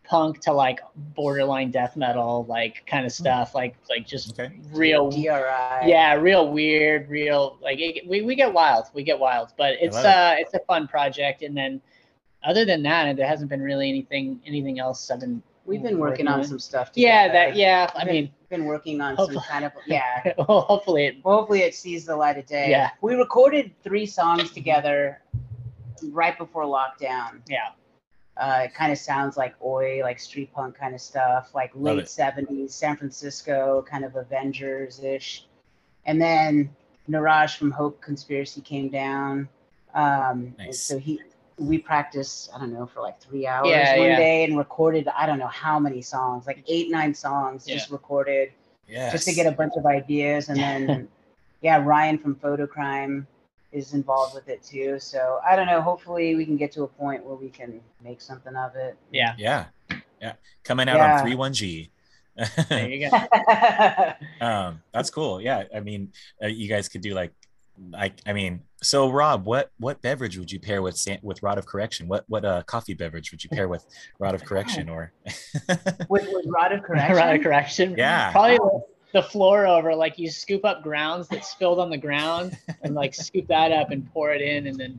punk to like borderline death metal, like kind of stuff, like like just Okay. real DRI. yeah real weird real like it, we, we get wild we get wild but it's love it. uh it's a fun project and then other than that there hasn't been really anything anything else i've been We've been working on some stuff. Together. yeah that yeah i Been- mean been working on some Hopefully- kind of yeah. well, hopefully it Hopefully, it sees the light of day. Yeah. We recorded three songs together right before lockdown. yeah Uh, it kind of sounds like oi, like street punk kind of stuff, like Love late it. seventies, San Francisco, kind of Avengers ish. And then Niraj from Hope Conspiracy came down. Um, and Nice. So he, we practiced, I don't know, for like three hours Yeah, one yeah. day and recorded, I don't know how many songs, like eight, nine songs, just recorded Yeah. just to get a bunch of ideas. And then, yeah, Ryan from Photocrime is involved with it too. So I don't know. Hopefully, we can get to a point where we can make something of it. yeah Yeah. Yeah. Coming out Yeah. on three one G. there you go um, that's cool. Yeah. I mean, uh, you guys could do like, like, I mean, so Rob, what what beverage would you pair with with Rod of Correction? What what uh coffee beverage would you pair with Rod of Correction or? with, with rod of correction. Right, correction Yeah. probably the floor over like you scoop up grounds that spilled on the ground and like scoop that up and pour it in and then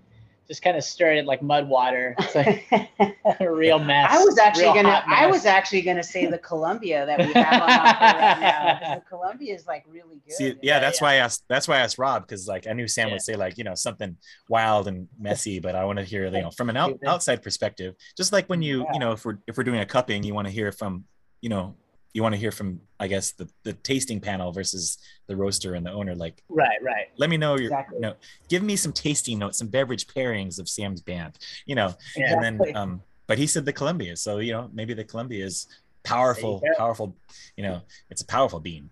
just kind of stir it like mud water it's like a real mess I was actually real gonna. I was actually gonna say the Colombia that we have on offer right now. The Colombia is like really good. See, yeah, Yeah, that's yeah. why I asked. That's why I asked Rob because like I knew Sam Yeah. would say like you know something wild and messy, but I want to hear you know from an out, outside perspective. Just like when you Yeah. you know if we're if we're doing a cupping, you want to hear from you know you want to hear from I guess the the tasting panel versus the roaster and the owner. Like, right right let me know your Exactly. you know give me some tasting notes, some beverage pairings of Sam's band. You know, yeah and then um, but he said the Colombia, so you know maybe the Colombia is powerful, powerful. You know, it's a powerful bean.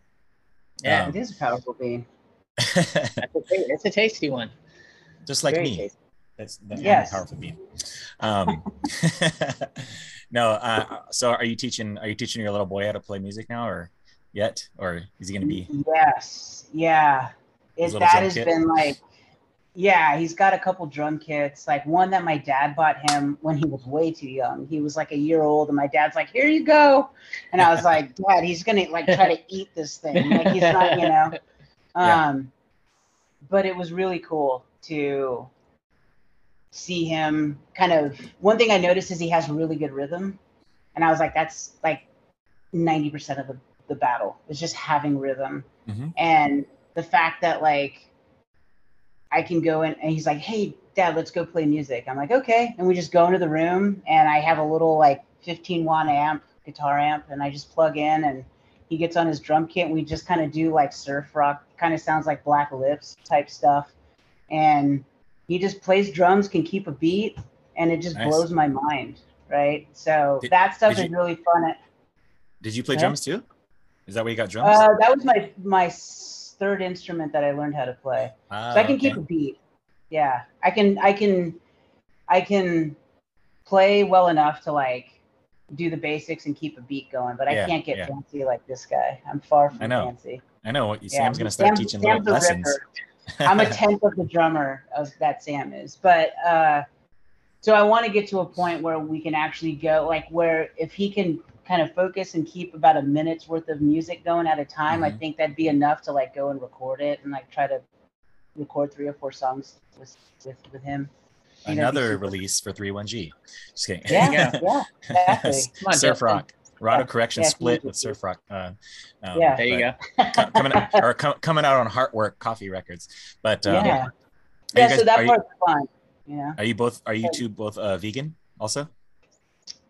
yeah Um, It is a powerful bean. That's a ta- it's a tasty one just like Very me. tasty. That's that's Yes. powerful bean. Um, no, uh, so are you teaching? Are you teaching your little boy how to play music now, or yet, or is he going to be? Yes. Yeah. His It, that has kit? been like, yeah, he's got a couple drum kits. Like one that my dad bought him when he was way too young. He was like a year old, and my dad's like, "Here you go," and I was like, "Dad, he's gonna like try to eat this thing. Like he's not, you know." Yeah. Um, but it was really cool to see him kind of. One thing I noticed is he has really good rhythm, and I was like, "That's like ninety percent of the the battle is just having rhythm." Mhm. and the fact that like I can go in and he's like, "Hey, Dad, let's go play music." I'm like, "Okay," and we just go into the room and I have a little like 15 watt amp, guitar amp, and I just plug in and he gets on his drum kit. And we just kind of do like surf rock, kind of sounds like Black Lips type stuff, and he just plays drums, can keep a beat, and it just Nice. blows my mind, right? So Did- that stuff is you- really fun. Did you play Yeah. drums too? Is that where you got drums? Uh, that was my my third instrument that I learned how to play. Ah, so I can okay. keep a beat. Yeah, I can. I can. I can play well enough to like do the basics and keep a beat going, but I Yeah, can't get yeah. fancy like this guy. I'm far from I know. fancy. I know. what- Yeah, Sam's going to start Sam's- teaching Sam's lessons. ripper. I'm a tenth of the drummer of that Sam is, but uh, so I want to get to a point where we can actually go like where if he can kind of focus and keep about a minute's worth of music going at a time, I Mhm. think that'd be enough to like go and record it and like try to record three or four songs with with, with him. I think that'd be Another release for 31G. Just kidding. Yeah, yeah, exactly. Come on, Surf Justin. Rock. Rod Yeah, of Correction yeah, split with did. Surf Rock. Uh, um, Yeah. There you go. coming out, or com- coming out on Heartwork Coffee Records. But um, yeah, are yeah. you guys- so that are you- fun. You know, Are you both? Are you two both uh, vegan also?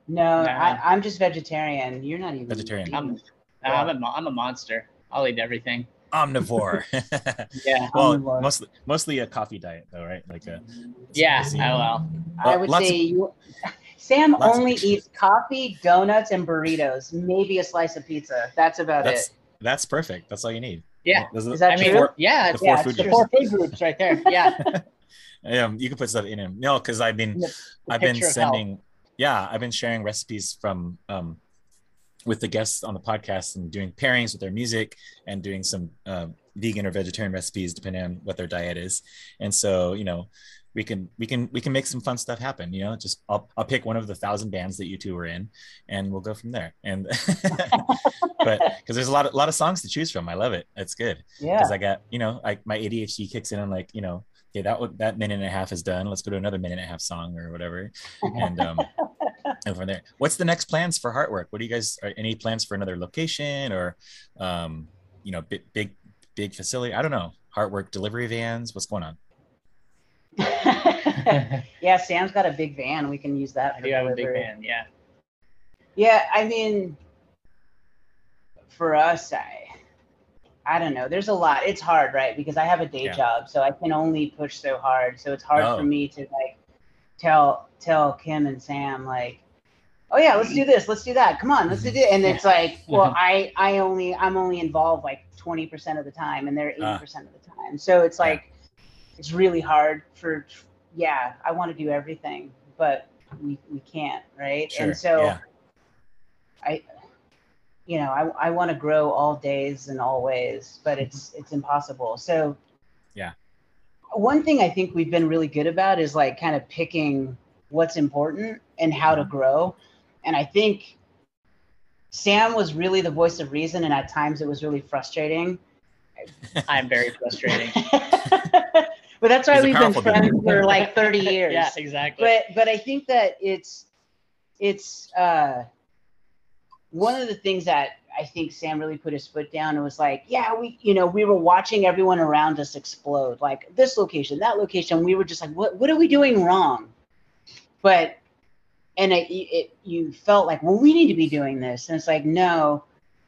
no, Nah. I, I'm just vegetarian. You're not even Vegetarian. I'm, I'm, a, mo- I'm a monster. I'll eat everything. Omnivore. Yeah. well, Omnivore. mostly mostly a coffee diet though, right? Like a Yeah. easy. I will. I would lots say you. Sam lots only eats coffee, donuts, and burritos. Maybe a slice of pizza. That's about That's it. that's perfect. That's all you need. Yeah. Those are Is the- that I mean, true? four- yeah. the It's four Yeah, food it's the groups. four food groups right there. Yeah. Yeah, you can put stuff in them. No, because I've been The- the I've been picture of health. sending yeah, I've been sharing recipes from um with the guests on the podcast and doing pairings with their music and doing some um, vegan or vegetarian recipes depending on what their diet is. And so, you know, we can we can we can make some fun stuff happen, you know. Just I'll I'll pick one of the thousand bands that you two are in and we'll go from there. And but because there's a lot of lot of songs to choose from. I love it. It's good Yeah. because I got you know like my ADHD kicks in. I'm like you know okay that that minute and a half is done. Let's go to another minute and a half song or whatever, and um and from there. What's the next plans for Heartwork? What do you guys? Are any plans for another location or um you know big big big facility? I don't know. Heartwork delivery vans. What's going on? yeah, Sam's got a big van. We can use that. I for do have a big van. Yeah. Yeah, I mean, for us, I, I don't know. There's a lot. It's hard, right? Because I have a day Yeah. job, so I can only push so hard. So it's hard Oh. for me to like tell tell Kim and Sam like, oh yeah, let's do this, let's do that. Come on, let's do it. And it's like, well, I I only I'm only involved like 20% of the time, and they're 80% Ah. of the time. So it's like, it's really hard for. Yeah, I want to do everything, but we we can't, right? Sure. And so. yeah. I, you know, I, I want to grow all days and all ways, but it's mm-hmm. it's impossible. So, Yeah. One thing I think we've been really good about is like kind of picking what's important and how to mm-hmm. grow, and I think Sam was really the voice of reason, and at times it was really frustrating. I'm very frustrating. but that's why He's we've been friends dude. for like 30 years yeah. Exactly. but but I think that it's it's uh one of the things that I think Sam really put his foot down and was like, yeah, we you know we were watching everyone around us explode, like this location, that location. We were just like, what what are we doing wrong? But and it, it you felt like, well, we need to be doing this, and it's like, no.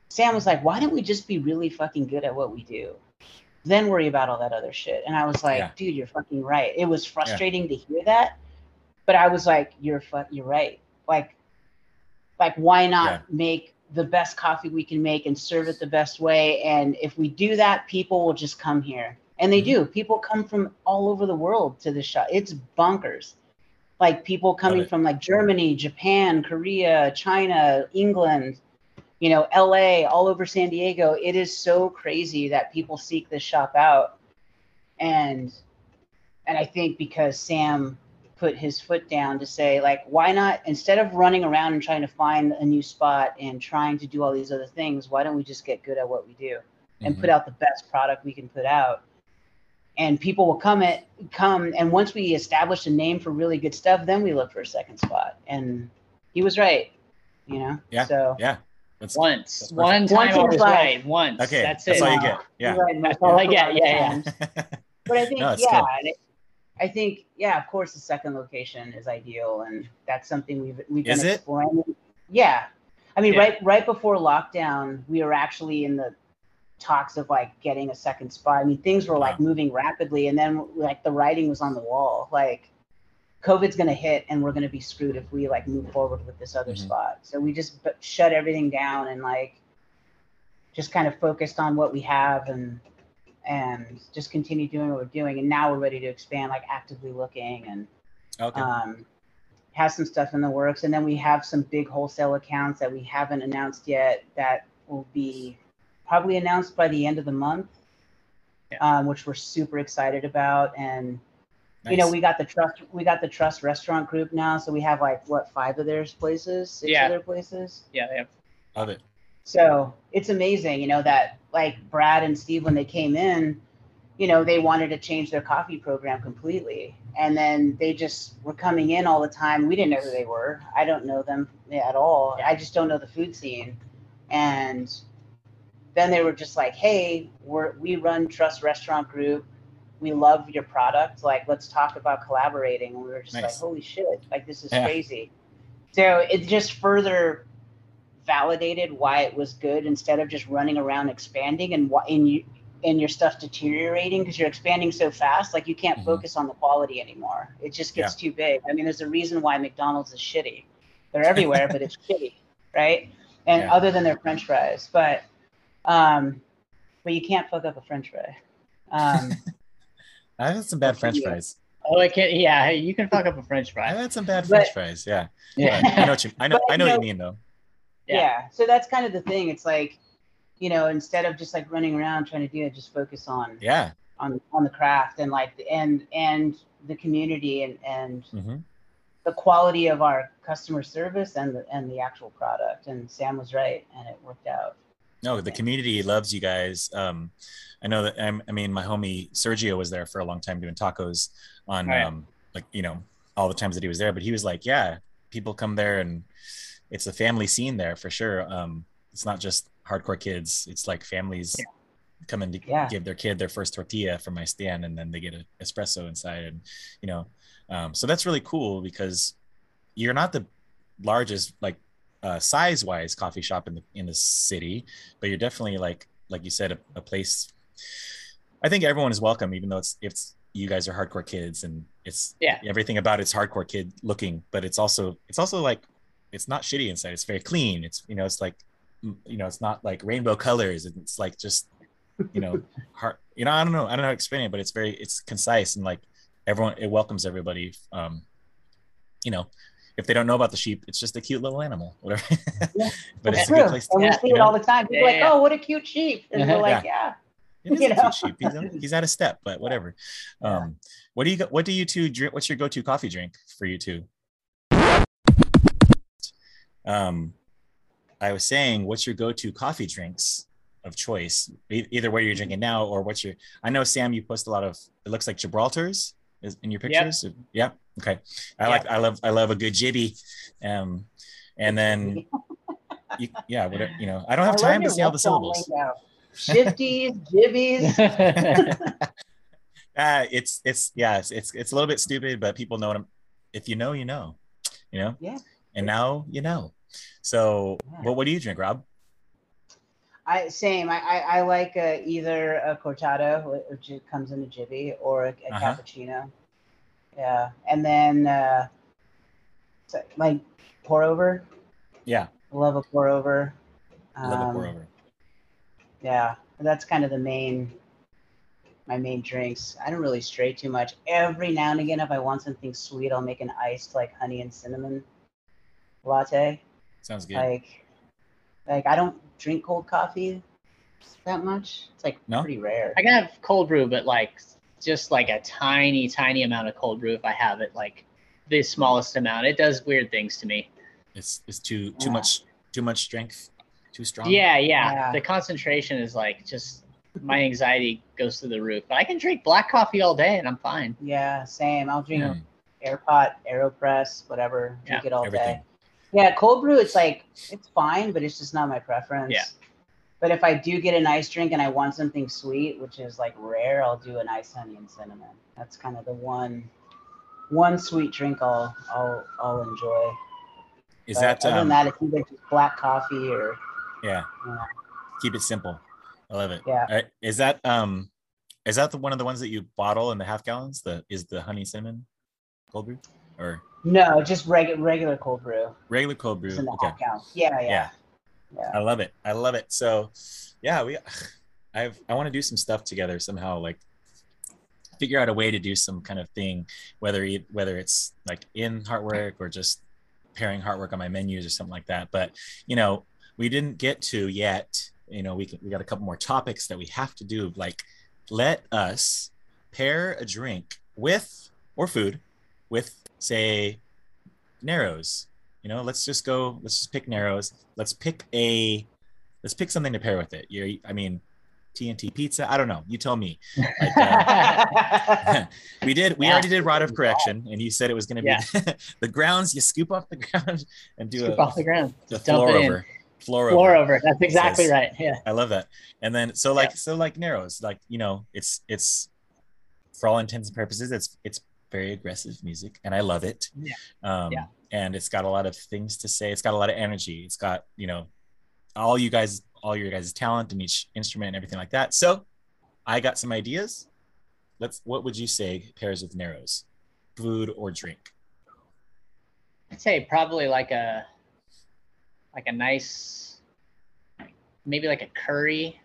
Sam was like, why don't we just be really fucking good at what we do? Then worry about all that other shit. And I was like, Yeah. dude, you're fucking right. It was frustrating to hear that, but I was like, you're fu- you're right. Like, like why not Yeah. make the best coffee we can make and serve it the best way? And if we do that, people will just come here, and they Mhm. do. People come from all over the world to the shop. It's bonkers. Like people coming from like Germany, Japan, Korea, China, England, you know, LA, all over San Diego. It is so crazy that people seek this shop out. And and I think because Sam put his foot down to say like why not instead of running around and trying to find a new spot and trying to do all these other things, why don't we just get good at what we do and Mhm. put out the best product we can put out? And people will come at come and once we establish a name for really good stuff, then we look for a second spot. And he was right, you know. Yeah. So yeah. That's Once. That's One Once time in I his was life. right. Once. okay. That's, That's it. all you get. Yeah. Right, That's all I get. Yeah, yeah. But I think, No, yeah, good. it- I think, yeah, of course, the second location is ideal, and that's something we've we've been Is it? exploring. Yeah, I mean, Yeah. right right before lockdown, we were actually in the talks of like getting a second spot. I mean, things were like Wow. moving rapidly, and then like the writing was on the wall, like. COVID's gonna hit, and we're gonna be screwed if we like move forward with this other Mhm. spot. So we just b- shut everything down and like just kind of focused on what we have and and just continue doing what we're doing. And now we're ready to expand, like actively looking and Okay. um, have some stuff in the works. And then we have some big wholesale accounts that we haven't announced yet that will be probably announced by the end of the month, Yeah. um, which we're super excited about. And you know, we got the trust, we got the trust restaurant group now, so we have like what five of their places, six Yeah. of their places. Yeah, they have love it. So it's amazing, you know, that like Brad and Steve, when they came in, you you know, they wanted to change their coffee program completely. And then they just were coming in all the time. We didn't know who they were. I don't know them at all. I just don't know the food scene. And then they were just like, hey, we're, we run Trust Restaurant Group. We love your product. Like, let's talk about collaborating. And we were just Nice. like, holy shit, like, this is Yeah. crazy. So it just further validated why it was good instead of just running around expanding and why and you and your stuff deteriorating because you're expanding so fast like you can't Mhm. focus on the quality anymore it just gets too big i mean there's a reason why mcdonald's is shitty they're everywhere but it's shitty right and Yeah. other than their french fries but um but you can't fuck up a french fry um I've had some bad French Yeah. fries. Oh, I can't. Yeah, you can fuck up a French fry. I've had some bad But- French fries. Yeah. Yeah. But I know what you. I know. But, I know you what you mean though. Yeah. yeah. so that's kind of the thing it's like you know instead of just like running around trying to do it just focus on Yeah. on on the craft and like and and the community and and hmm the quality of our customer service and the and the actual product and sam was right and it worked out No, the community loves you guys. Um, I know that. I'm, I mean, my homie Sergio was there for a long time doing tacos on, Right. um, like you know, all the times that he was there. But he was like, yeah, people come there and it's a family scene there for sure. Um, it's not just hardcore kids. It's like families come in to Yeah. give their kid their first tortilla from my stand, and then they get an espresso inside, and you know, um, so that's really cool because you're not the largest like uh, size wise coffee shop in the in the city but you're definitely like like you said a, a place i think everyone is welcome even though it's it's you guys are hardcore kids and it's Yeah. everything about it's hardcore kid looking but it's also it's also like it's not shitty inside it's very clean it's you know it's like you know it's not like rainbow colors it's like just you know hard, you know i don't know i don't know how to explain it but it's very it's concise and like everyone it welcomes everybody um you know if they don't know about the sheep it's just a cute little animal whatever Yeah. but it's That's a good true. place and we yeah, see you it know? all the time people Yeah, are like yeah. oh what a cute sheep and we're like yeah, It is You know? He's, he's out of step, but whatever. Um, what do you what do you two drink? What's your go to coffee drink for you two? Um, I was saying, what's your go to coffee drinks of choice? E- either what you're drinking now or what's your. I know Sam, you post a lot of. It looks like Gibraltar's is in your pictures. Yeah. Okay. I like. I love. I love a good jibby. Um, and then. You, yeah, whatever, you know, I don't have I time to say all the syllables. lingo. Shifties jibbies uh, it's it's yeah it's, it's it's a little bit stupid but people know what i'm if you know you know you know Yeah. and now you know so Yeah. but what do you drink rob I same. I I, I like uh, either a cortado, which comes in a jibby, or a, a Uh-huh. cappuccino. Yeah, and then uh, like pour over. yeah I love a pour over. Love a pour Um, over Yeah, that's kind of the main my main drinks. I don't really stray too much. Every now and again, if I want something sweet, I'll make an iced like honey and cinnamon latte. sounds good Like, like I don't drink cold coffee that much. It's like No? pretty rare. I can have cold brew, but like just like a tiny, tiny amount of cold brew if I have it, like the smallest amount. It does weird things to me. it's it's too too Yeah. much too much strength too strong Yeah, yeah, Yeah. The concentration is like just my anxiety goes through the roof. But I can drink black coffee all day and I'm fine. Yeah, same. I'll drink Mm, Airpot, Aeropress, whatever. Drink Yeah, it all everything day. Yeah, cold brew. It's like it's fine, but it's just not my preference. Yeah. But if I do get an ice drink and I want something sweet, which is like rare, I'll do an ice honey and cinnamon. That's kind of the one, one sweet drink I'll I'll I'll enjoy. is But that other um, than that, it's either just black coffee or yeah Yeah. keep it simple i love it Yeah. Right, is that um is that the one of the ones that you bottle in the half gallons the is the honey cinnamon cold brew or no, just regular regular cold brew. regular cold brew in the okay. Yeah, yeah. yeah Yeah. I love it. I love it. So, yeah, we, I've, I want to do some stuff together somehow, like figure out a way to do some kind of thing, whether it, whether it's like in Heartwork or just pairing Heartwork on my menus or something like that. But you know, we didn't get to yet. You know, we can, we got a couple more topics that we have to do. Like, let us pair a drink with or food with, say, Narrows. You know, let's just go. Let's just pick Narrows. Let's pick a. Let's pick something to pair with it. You, I mean, TNT Pizza. I don't know. You tell me. Like, uh, we did. We Yeah. already did rod of correction, and you said it was going to be Yeah. the grounds. You scoop off the ground and do Scoop a, off the ground. the Just floor it in. Over. Floor, Floor over. That's exactly Says- right. Yeah. I love that. And then so like so like narrows like you know it's it's for all intents and purposes it's it's very aggressive music and I love it. Yeah. Um, Yeah. And it's got a lot of things to say. It's got a lot of energy. It's got you know all you guys all your guys' talent in each instrument and everything like that. So I got some ideas. Let's. What would you say pairs with narrows, food or drink? I'd say probably like a like a nice maybe like a curry,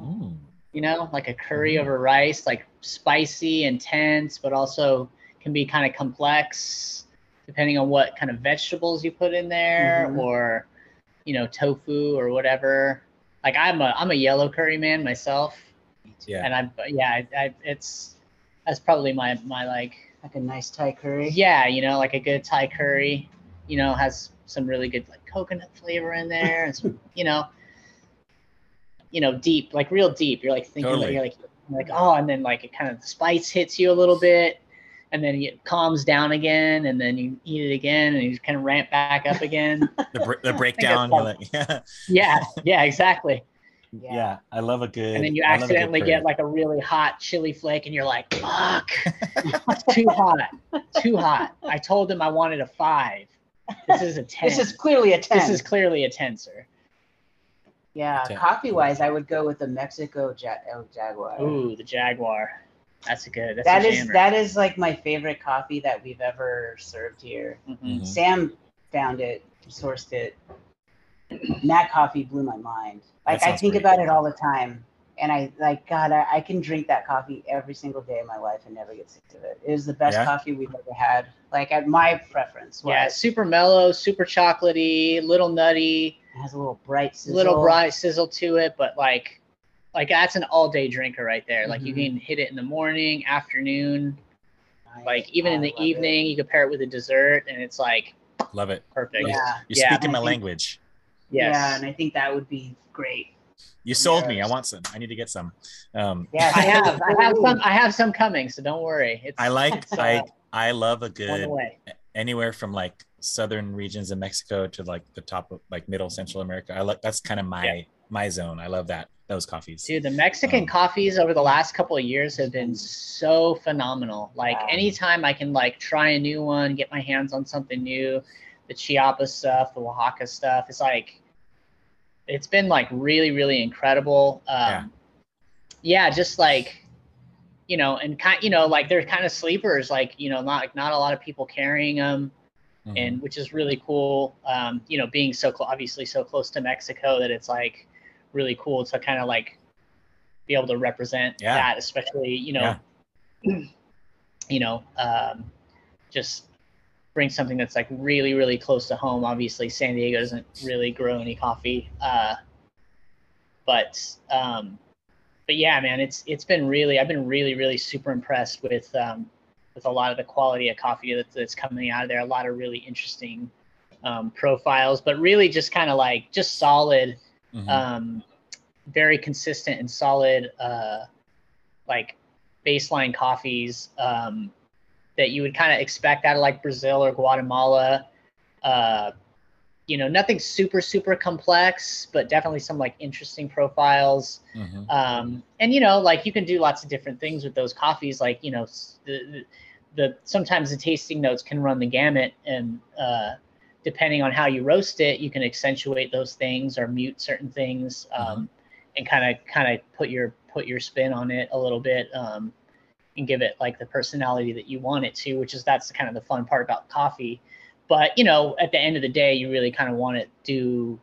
Mm. you know, like a curry Mhm. over rice, like spicy, intense, but also can be kind of complex depending on what kind of vegetables you put in there Mhm. or you know, tofu or whatever. Like I'm a I'm a yellow curry man myself. Yeah. And I yeah, I, I it's that's probably my my like like a nice Thai curry. Yeah, you know, like a good Thai curry, you know, has some really good like coconut flavor in there and some, you know, you know, deep, like real deep. You're like thinking Totally. that you're like like, oh, and then like it kind of the spice hits you a little bit and then it calms down again and then you eat it again and you kind of ramp back up again. The, br- the breakdown. you're like, yeah. yeah, yeah, exactly. yeah. I love a good. And then you I love a good accidentally get like a really hot chili flake and you're like, fuck, it's too hot, too hot. I told him I wanted a five. This is a 10. This is clearly a 10. This is clearly a 10, sir. yeah, Okay. coffee wise, I would go with the Mexico ja- El Jaguar. Ooh, the Jaguar. That's a good. That's That a is jammer. that is like my favorite coffee that we've ever served here. Mhm. Mhm. Sam found it, sourced it. And that coffee blew my mind. Like I think great. about it all the time, and I like God. I, I can drink that coffee every single day of my life and never get sick of it. It is the best Yeah? coffee we've ever had. Like at my preference. Yeah, was- super mellow, super chocolatey, little nutty, it has a little bright sizzle. little bright sizzle to it, but like, like that's an all-day drinker right there. Like you Mhm. can hit it in the morning, afternoon, Nice. like even in the love it. evening. You could pair it with a dessert, and it's like Love it. perfect. Yeah. Yeah. You're Yeah, speaking my think- language. Yes. Yeah, and I think that would be great. You sold me. I want some. I need to get some. Um, Yeah, I have, I have some, I have some coming, so don't worry. It's, I like. it's, uh, I I love a good way. anywhere from like southern regions of Mexico to like the top of like middle Central America. I like that's kind of my Yeah. my zone. I love that those coffees. Dude, the Mexican Um, coffees over the last couple of years have been so phenomenal. Like Wow. anytime I can like try a new one, get my hands on something new, the Chiapas stuff, the Oaxaca stuff, it's like it's been like really, really incredible. Um yeah, just like you know, and kind you know, like they're kind of sleepers, like, you know, not like not a lot of people carrying them Mhm. and which is really cool. Um, you know, being so clo- obviously so close to Mexico that it's like really cool to kind of like be able to represent Yeah. that, especially you know, you know, um, just bring something that's like really really close to home. Obviously, San Diego doesn't really grow any coffee, uh, but um, but yeah, man, it's it's been really I've been really really super impressed with um, with a lot of the quality of coffee that, that's coming out of there. A lot of really interesting um, profiles, but really just kind of like just solid, Mhm. um, very consistent and solid, uh, like baseline coffees um, that you would kind of expect out of like Brazil or Guatemala. Uh, you know, nothing super super complex, but definitely some like interesting profiles Mhm. um, and you know like you can do lots of different things with those coffees like you know the, the, the sometimes the tasting notes can run the gamut and uh, depending on how you roast it you can accentuate those things or mute certain things um, and kind of kind of put your put your spin on it a little bit um, and give it like the personality that you want it to which is that's kind of the fun part about coffee. But you know at the end of the day you really kind of want it to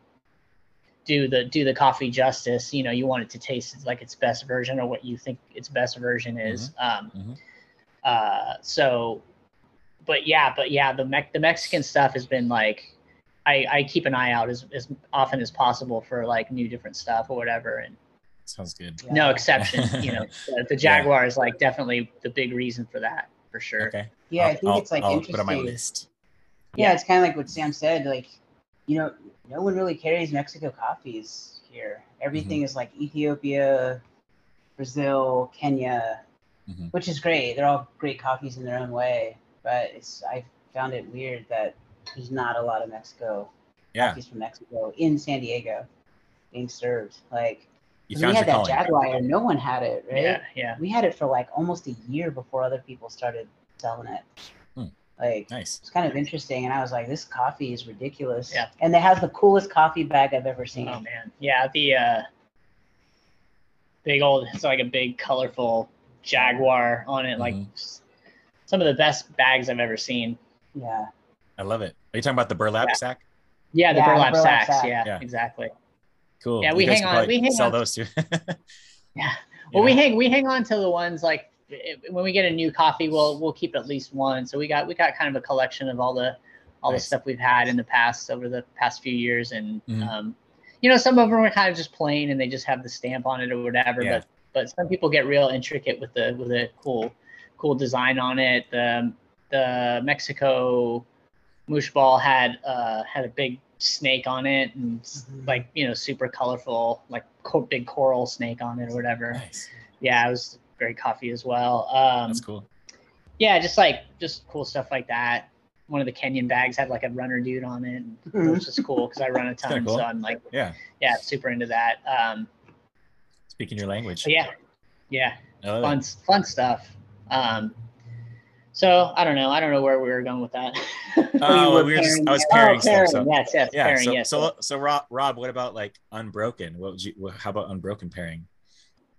do the do the coffee justice. You know you want it to taste like its best version or what you think its best version is. Um Mhm. uh so but yeah but yeah the Me- the mexican stuff has been like i i keep an eye out as, as often as possible for like new different stuff or whatever. And Sounds good. no exception you know the, the jaguar is like definitely the big reason for that for sure Okay. Yeah, I I'll- think I'll- it's like I'll interesting. put on my list. Yeah, Yeah. it's kind of like what Sam said. Like, you know, no one really carries Mexico coffees here. Everything is like Ethiopia, Brazil, Kenya, Mhm. which is great. They're all great coffees in their own way. But it's I found it weird that there's not a lot of Mexico Yeah, coffees from Mexico in San Diego being served. Like you we had that. Jaguar, and no one had it, right? Yeah, yeah. We had it for like almost a year before other people started selling it. Hmm. Like Nice. it's kind of interesting, and I was like, this coffee is ridiculous. Yeah. And it has the coolest coffee bag I've ever seen. Oh man, yeah. The uh, big old, it's like a big colorful Jaguar on it. Like Mhm. s- some of the best bags I've ever seen. Yeah. I love it. Are you talking about the burlap Yeah. sack? Yeah, the Yeah, burlap, burlap sacks. sack. Yeah, Yeah. exactly. Cool. Yeah, we hang on- we hang sell on- those too. Yeah. Well, we hang we hang on to the ones like when we get a new coffee, we'll we'll keep at least one. So we got we got kind of a collection of all the all Nice. the stuff we've had in the past over the past few years, and Mhm. um, you know some of them are kind of just plain and they just have the stamp on it or whatever. Yeah. But but some people get real intricate with the with a cool cool design on it. The the Mexico Muxbal had uh had a big snake on it and s- Mhm. like you know super colorful like co- big coral snake on it or whatever Nice. yeah, it was very coffee as well. Um, That's cool. yeah, just like just cool stuff like that. One of the Kenyan bags had like a runner dude on it, which is cool because I run a ton, cool. so I'm like, Yeah. yeah, super into that. Um, Speaking your language. yeah, yeah, fun, fun stuff. Um, so I don't know, I don't know where we were going with that. Oh, you well, were we were just, I was Oh, pairing stuff. So, yes, yes, yeah. pairing, so, yes. so, so, Rob, Rob, what about like unbroken? What would you? How about unbroken pairing?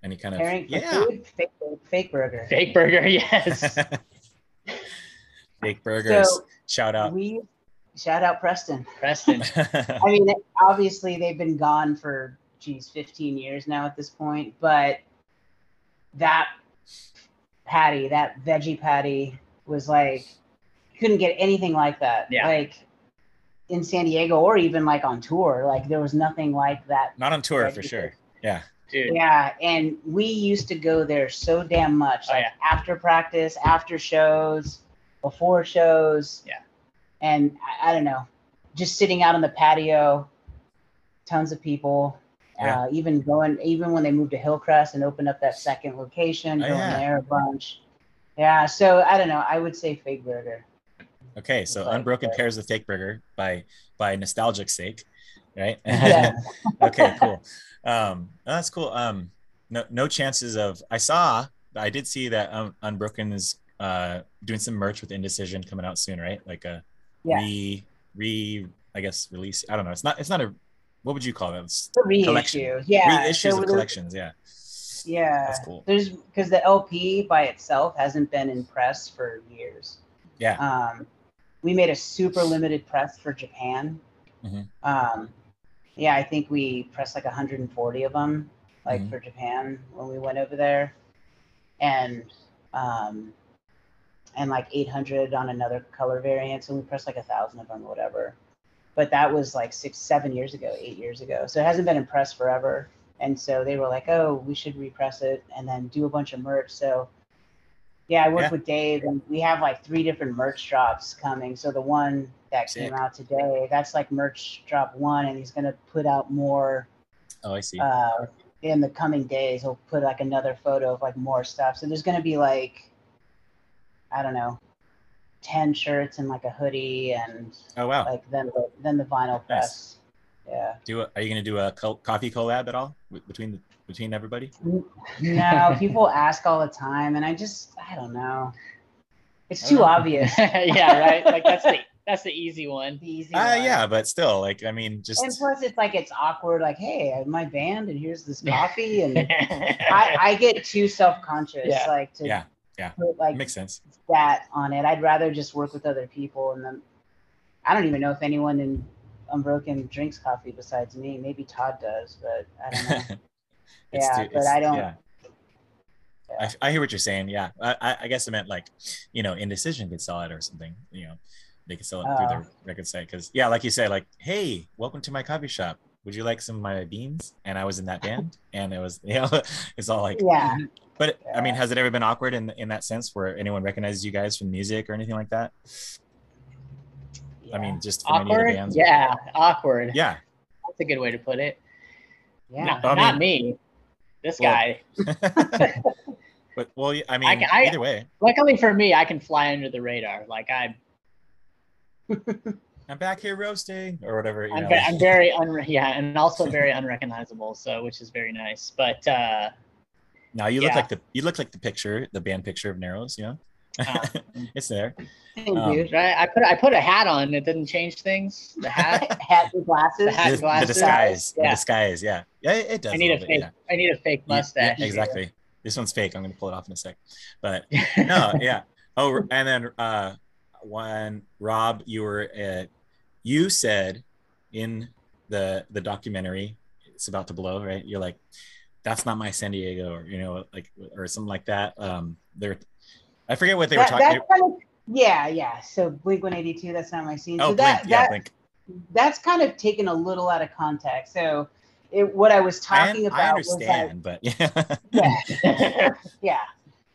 Any kind of Pairing for yeah. food, fake, fake burger. fake burger, yes. Fake burgers. So Shout out. we shout out Preston. Preston. I mean, obviously they've been gone for geez, 15 years now at this point, but that patty, that veggie patty was like couldn't get anything like that. Yeah. Like in San Diego or even like on tour, like there was nothing like that. Not on tour Right, for sure. Yeah. Dude, Yeah, and we used to go there so damn much, Oh, like yeah. after practice, after shows, before shows. Yeah. And I, I don't know, just sitting out on the patio, tons of people. Yeah. Uh, even going, even when they moved to Hillcrest and opened up that second location, Oh, going yeah. there a bunch. Yeah, so I don't know. I would say Fake Burger. Okay, so Like, Unbroken pairs of Fake Burger by by nostalgic sake, right? Yeah. okay, cool. Um, oh, that's cool. Um, no no chances of. I saw. I did see that um, Unbroken is uh doing some merch with Indecision coming out soon, right? Like a Yeah. re re. I guess release. I don't know. It's not. It's not a. What would you call it? It's The reissue. Collection. Yeah. reissues so of collections. Yeah. Yeah. That's cool. There's because the LP by itself hasn't been in press for years. Yeah. Um, we made a super limited press for Japan. Mhm. Um, yeah, I think we pressed like 140 of them, like Mhm. for Japan when we went over there, and um, and like 800 on another color variant. So we pressed like a thousand of them, whatever. But that was like six, seven years ago, eight years ago. So it hasn't been in press forever. And so they were like, "Oh, we should repress it and then do a bunch of merch." So yeah, I worked Yeah. with Dave, and we have like three different merch drops coming. So the one that Sick. came out today, that's like merch drop one, and he's gonna put out more Oh, I see. uh, in the coming days. He'll put like another photo of like more stuff. So there's gonna be like, I don't know, ten shirts and like a hoodie, and oh wow. like then the, then the vinyl press. Yeah. Do a, are you gonna do a co- coffee collab at all between the, between everybody? No, people ask all the time, and I just I don't know. It's too know. obvious. yeah, right. Like that's the that's the easy one. The easy Ah, one. yeah, but still, like, I mean, just And plus, it's like it's awkward. Like, hey, I'm my band, and here's this coffee, and I, I get too self conscious, Yeah. like to Yeah, yeah. put like makes sense. that on it. I'd rather just work with other people, and then I don't even know if anyone in Unbroken drinks coffee besides me. Maybe Todd does, but I don't know. Yeah, too- but I don't- Yeah. I, I hear what you're saying. Yeah, I, I- guess I meant like, you know, Indecision could sell it or something. You know, they could sell it through Oh. their ah. record site because, yeah, like you say, like, hey, welcome to my coffee shop. Would you like some of my beans? And I was in that band, and it was, you know, it's all like, yeah, but I mean, has it ever been awkward in in that sense where anyone recognizes you guys from music or anything like that? Yeah. I mean, just from any of awkward. the bands. Yeah, awkward. yeah, That's a good way to put it. Yeah. not, not mean- me. This Well- guy. but well, I mean, can- I- either way, Luckily for me, I can fly under the radar. Like I, I'm back here roasting or whatever. You I'm, know. ve- I'm very unre- yeah, and also very unrecognizable. So which is very nice. But uh, now you look yeah. like the you look like the picture, the band picture of Narrows. You know. it's there. Thank Um, you. right, I put I put a hat on. It didn't change things. The hat. Hat and glasses. The hat- The, the glasses. disguise, the Yeah. disguise. Yeah, yeah, it, it does. I need a little bit, fake. yeah. I need a fake Yeah, yeah, mustache. exactly. This one's fake. I'm gonna pull it off in a sec. But no, yeah. Oh, and then uh, when Rob, you were uh, you said in the the documentary, it's about to blow, right? You're like, that's not my San Diego, or you know, like or something like that. Um, there, I forget what they were talking. that's kind of, yeah, yeah. So Blink 182, that's not my scene. Oh, so that, Blink, yeah, that Blink. that's kind of taken a little out of context. So it, what I was I, talking I about was like, understand, but yeah, yeah, yeah.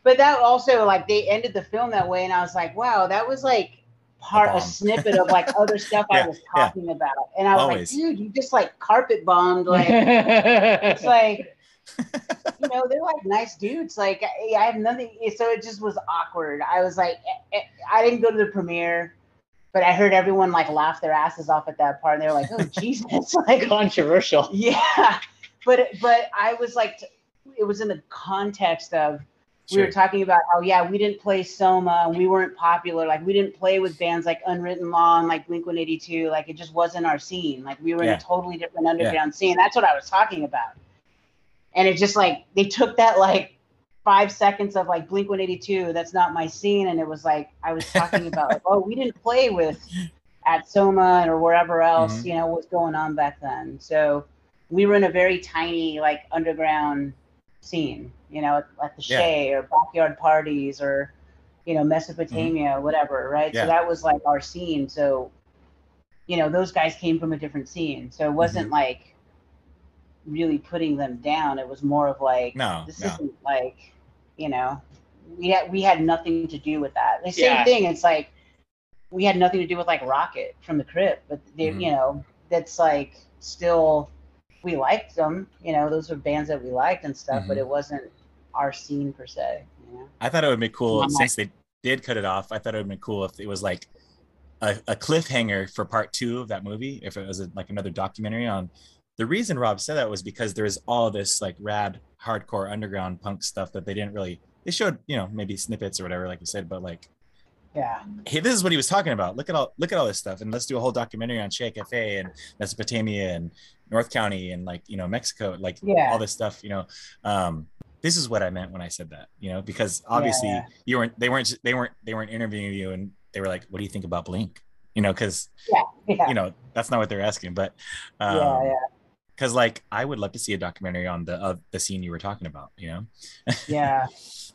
But that also like they ended the film that way, and I was like, wow, that was like part a bomb. snippet of like other stuff Yeah, I was yeah. talking about, and I was Always. like, dude, you just like carpet bombed like it's like you know they're like nice dudes like I, have nothing so it just was awkward. I was like eh, eh, i didn't go to the premiere but i heard everyone like laugh their asses off at that part and they were like oh jesus like controversial. yeah but but i was like it was in the context of we were talking about how yeah we didn't play soma and we weren't popular like we didn't play with bands like unwritten law and like blink 182 like it just wasn't our scene like we were in a totally different underground scene that's what i was talking about and it just like they took that like five seconds of like blink 182 that's not my scene and it was like i was talking about like oh we didn't play with at soma or wherever else Mhm. you know what's going on back then so we were in a very tiny like underground scene you know at, at the Yeah. Che or backyard parties or you know mesopotamia whatever right Mm-hmm. Yeah. so that was like our scene so you know those guys came from a different scene so it Mm-hmm. wasn't like really putting them down it was more of like No, this no. isn't like you know we had we had nothing to do with that the same Yeah. thing it's like we had nothing to do with like rocket from the crypt but they, Mhm. you know that's like still we liked them you know those are bands that we liked and stuff but Mhm. it wasn't our scene per se you know I thought it would be cool I'm since they did cut it off. I thought it would be cool if it was like a, a cliffhanger for part two of that movie. If it was a, like another documentary on the reason Rob said that was because there's all this like rad hardcore underground punk stuff that they didn't really. They showed you know maybe snippets or whatever, like you said, but like yeah hey, this is what he was talking about. Look at all look at all this stuff, and let's do a whole documentary on Che Cafe and Mesopotamia and North County and like you know Mexico, like Yeah. all this stuff. You know, um, this is what I meant when I said that. You know, because obviously yeah. you weren't they weren't they weren't they weren't interviewing you, and they were like, "What do you think about Blink?" You know, because yeah you know that's not what they're asking, but um, yeah yeah because like I would love to see a documentary on the uh, the scene you were talking about. You know, yeah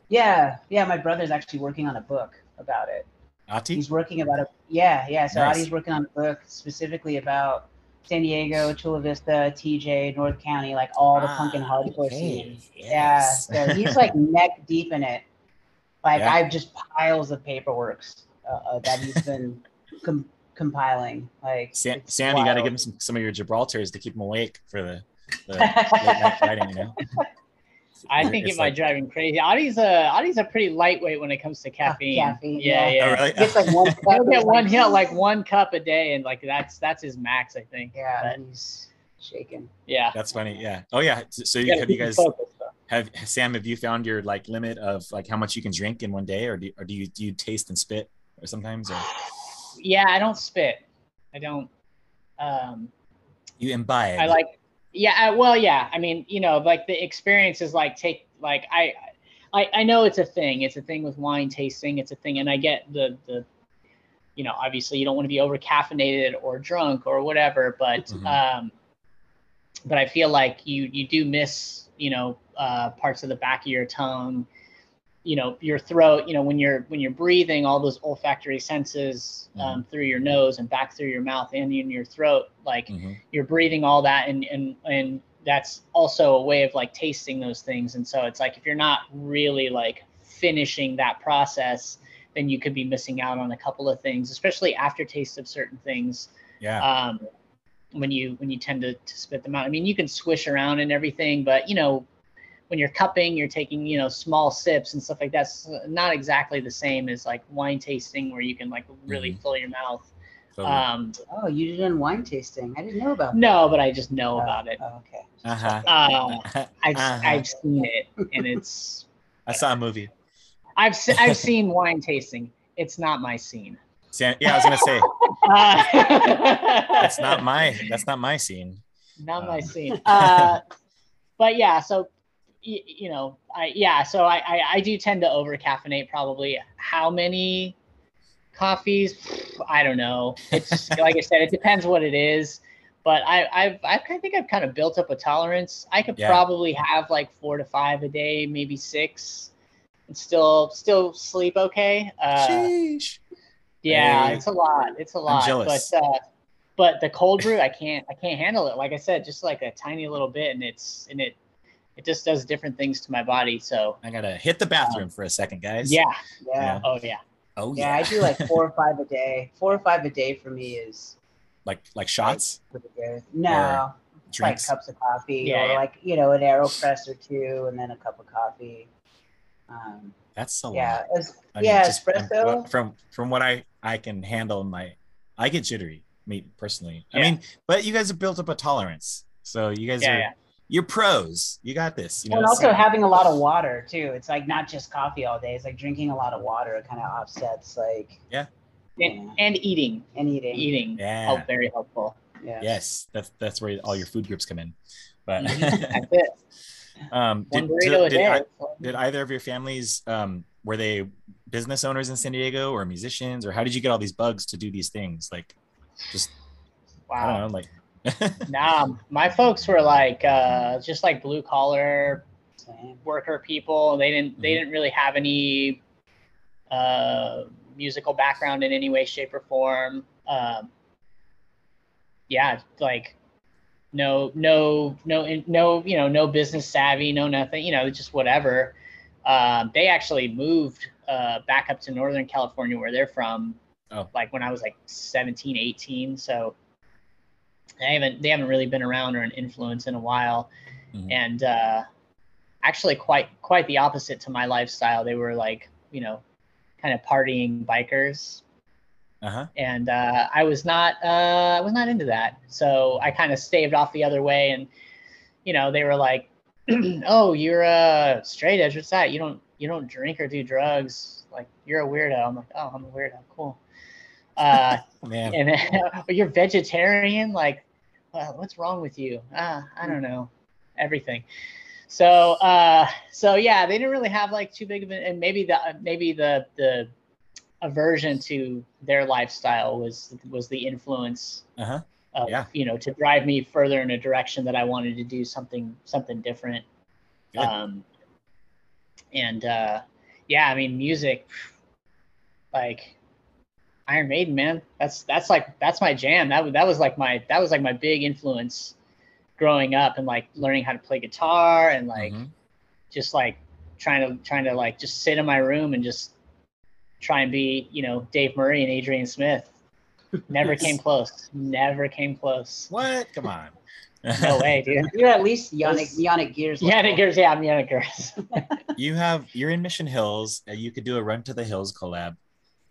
yeah yeah my brother's actually working on a book about it Adi. he's working about a yeah yeah so Nice. Adi's working on a book specifically about San Diego, Chula Vista, TJ, North County, like all the punk and Ah, hardcore okay. scenes. Yes. Yeah, so he's like neck deep in it. Like Yeah. I've just piles of paperwork uh, uh, that he's been com- compiling. Like Sam, Sam you got to give him some, some of your Gibraltars to keep him awake for the, the late night writing. You know, I think It's it might like- drive him crazy. Adi's a Adi's a pretty lightweight when it comes to ah, caffeine. caffeine, yeah, yeah. yeah. Oh, really? He gets like one. He'll cup, get one. He'll like one cup a day, and like that's that's his max, I think. Yeah, But, he's shaking. yeah. That's funny. Yeah. Oh yeah. So so you, have you guys focused, have Sam? Have you found your like limit of like how much you can drink in one day, or do or do you do you taste and spit, or sometimes, or Yeah, I don't spit. I don't. Um, you imbibe? I like. Yeah. I, well, yeah. I mean, you know, like the experience is like take like I. I, I know it's a thing. It's a thing with wine tasting. It's a thing, and I get the the, you know, obviously you don't want to be over caffeinated or drunk or whatever, but Mhm. um, but I feel like you you do miss you know uh, parts of the back of your tongue, you know your throat. You know when you're when you're breathing, all those olfactory senses um, through your nose and back through your mouth and in your throat, like Mhm. you're breathing all that and and and that's also a way of like tasting those things and so it's like if you're not really like finishing that process then you could be missing out on a couple of things especially aftertaste of certain things Yeah. um when you when you tend to, to spit them out. I mean, you can swish around and everything, but you know, when you're cupping, you're taking you know small sips and stuff like that's not exactly the same as like wine tasting where you can like really Mhm. fill your mouth. Totally. Um, Oh, you did wine tasting. I didn't know about no, but I just know that. about it. Oh, okay. uh-huh. Uh, I've Uh-huh. I've seen it, and it's I saw a movie. I've se- I've seen wine tasting. It's not my scene. See, yeah, I was gonna say Uh, that's not my that's not my scene. not my Um. scene. Uh, but yeah, so y- you know, I yeah, so I, I I do tend to over caffeinate. Probably how many coffees? I don't know. It's like I said, it depends what it is. But I I've I think I've kind of built up a tolerance. I could Yeah. probably have like four to five a day, maybe six, and still still sleep okay. Uh, Sheesh. yeah, Hey. it's a lot. It's a lot. But uh, but the cold brew, I can't I can't handle it. Like I said, just like a tiny little bit, and it's and it it just does different things to my body. So I gotta hit the bathroom for a second, guys. yeah. Yeah. Oh yeah. Oh Yeah, I do like four or five a day. Four or five a day for me is like like shots, good. No, it's like cups of coffee Yeah, or yeah. like you know an Aeropress or two, and then a cup of coffee. Um, That's a yeah, lot. I mean, yeah, just espresso. From from what I I can handle, my I get jittery. Me personally. I mean, but you guys have built up a tolerance, so you guys Yeah, are yeah. You're pros. You got this. You know, and also so- having a lot of water too. It's like not just coffee all day. It's like drinking a lot of water kind of offsets like And, Yeah. and eating. and eating. Eating. Yeah. Oh, very helpful. Yeah. yes, that's that's where all your food groups come in. But That's it. um, One did, did. I- did either of your families um were they business owners in San Diego or musicians or how did you get all these bugs to do these things? Like, just I wow. don't know, like Nah, my folks were like uh, just like blue collar worker people. They didn't they Mhm. didn't really have any uh, musical background in any way, shape, or form. Um, yeah, like no no no no you know no business savvy, no nothing. You know, just whatever. Um, they actually moved uh, back up to Northern California, where they're from. Oh. Like when I was like 17, 18. So they haven't they haven't really been around or an influence in a while Mhm. and uh, actually quite quite the opposite to my lifestyle. They were like you know kind of partying bikers, uh-huh. and uh, I was not uh, I was not into that. So I kind of staved off the other way, and you know they were like, "Oh, you're a straight edge. What's that? You don't you don't drink or do drugs. Like you're a weirdo." I'm like, "Oh, I'm a weirdo. Cool." Uh, Man. and then, you're vegetarian like well, what's wrong with you ah i don't know everything so uh so yeah they didn't really have like too big of an and maybe the maybe the the aversion to their lifestyle was was the influence Uh-huh. of, Yeah. you know to drive me further in a direction that i wanted to do something something different Good. um and uh yeah i mean music like Iron Maiden, man. That's that's like that's my jam. That was that was like my that was like my big influence growing up and like learning how to play guitar and like Mhm. just like trying to trying to like just sit in my room and just try and be, you know, Dave Murray and Adrian Smith. Never came close. Never came close. What? Come on. No way, dude. You're at least Janick Those- Janick Gers. Yeah, level. Gers, yeah, I'm Niggers. you have you're in Mission Hills. You could do a Run to the Hills collab.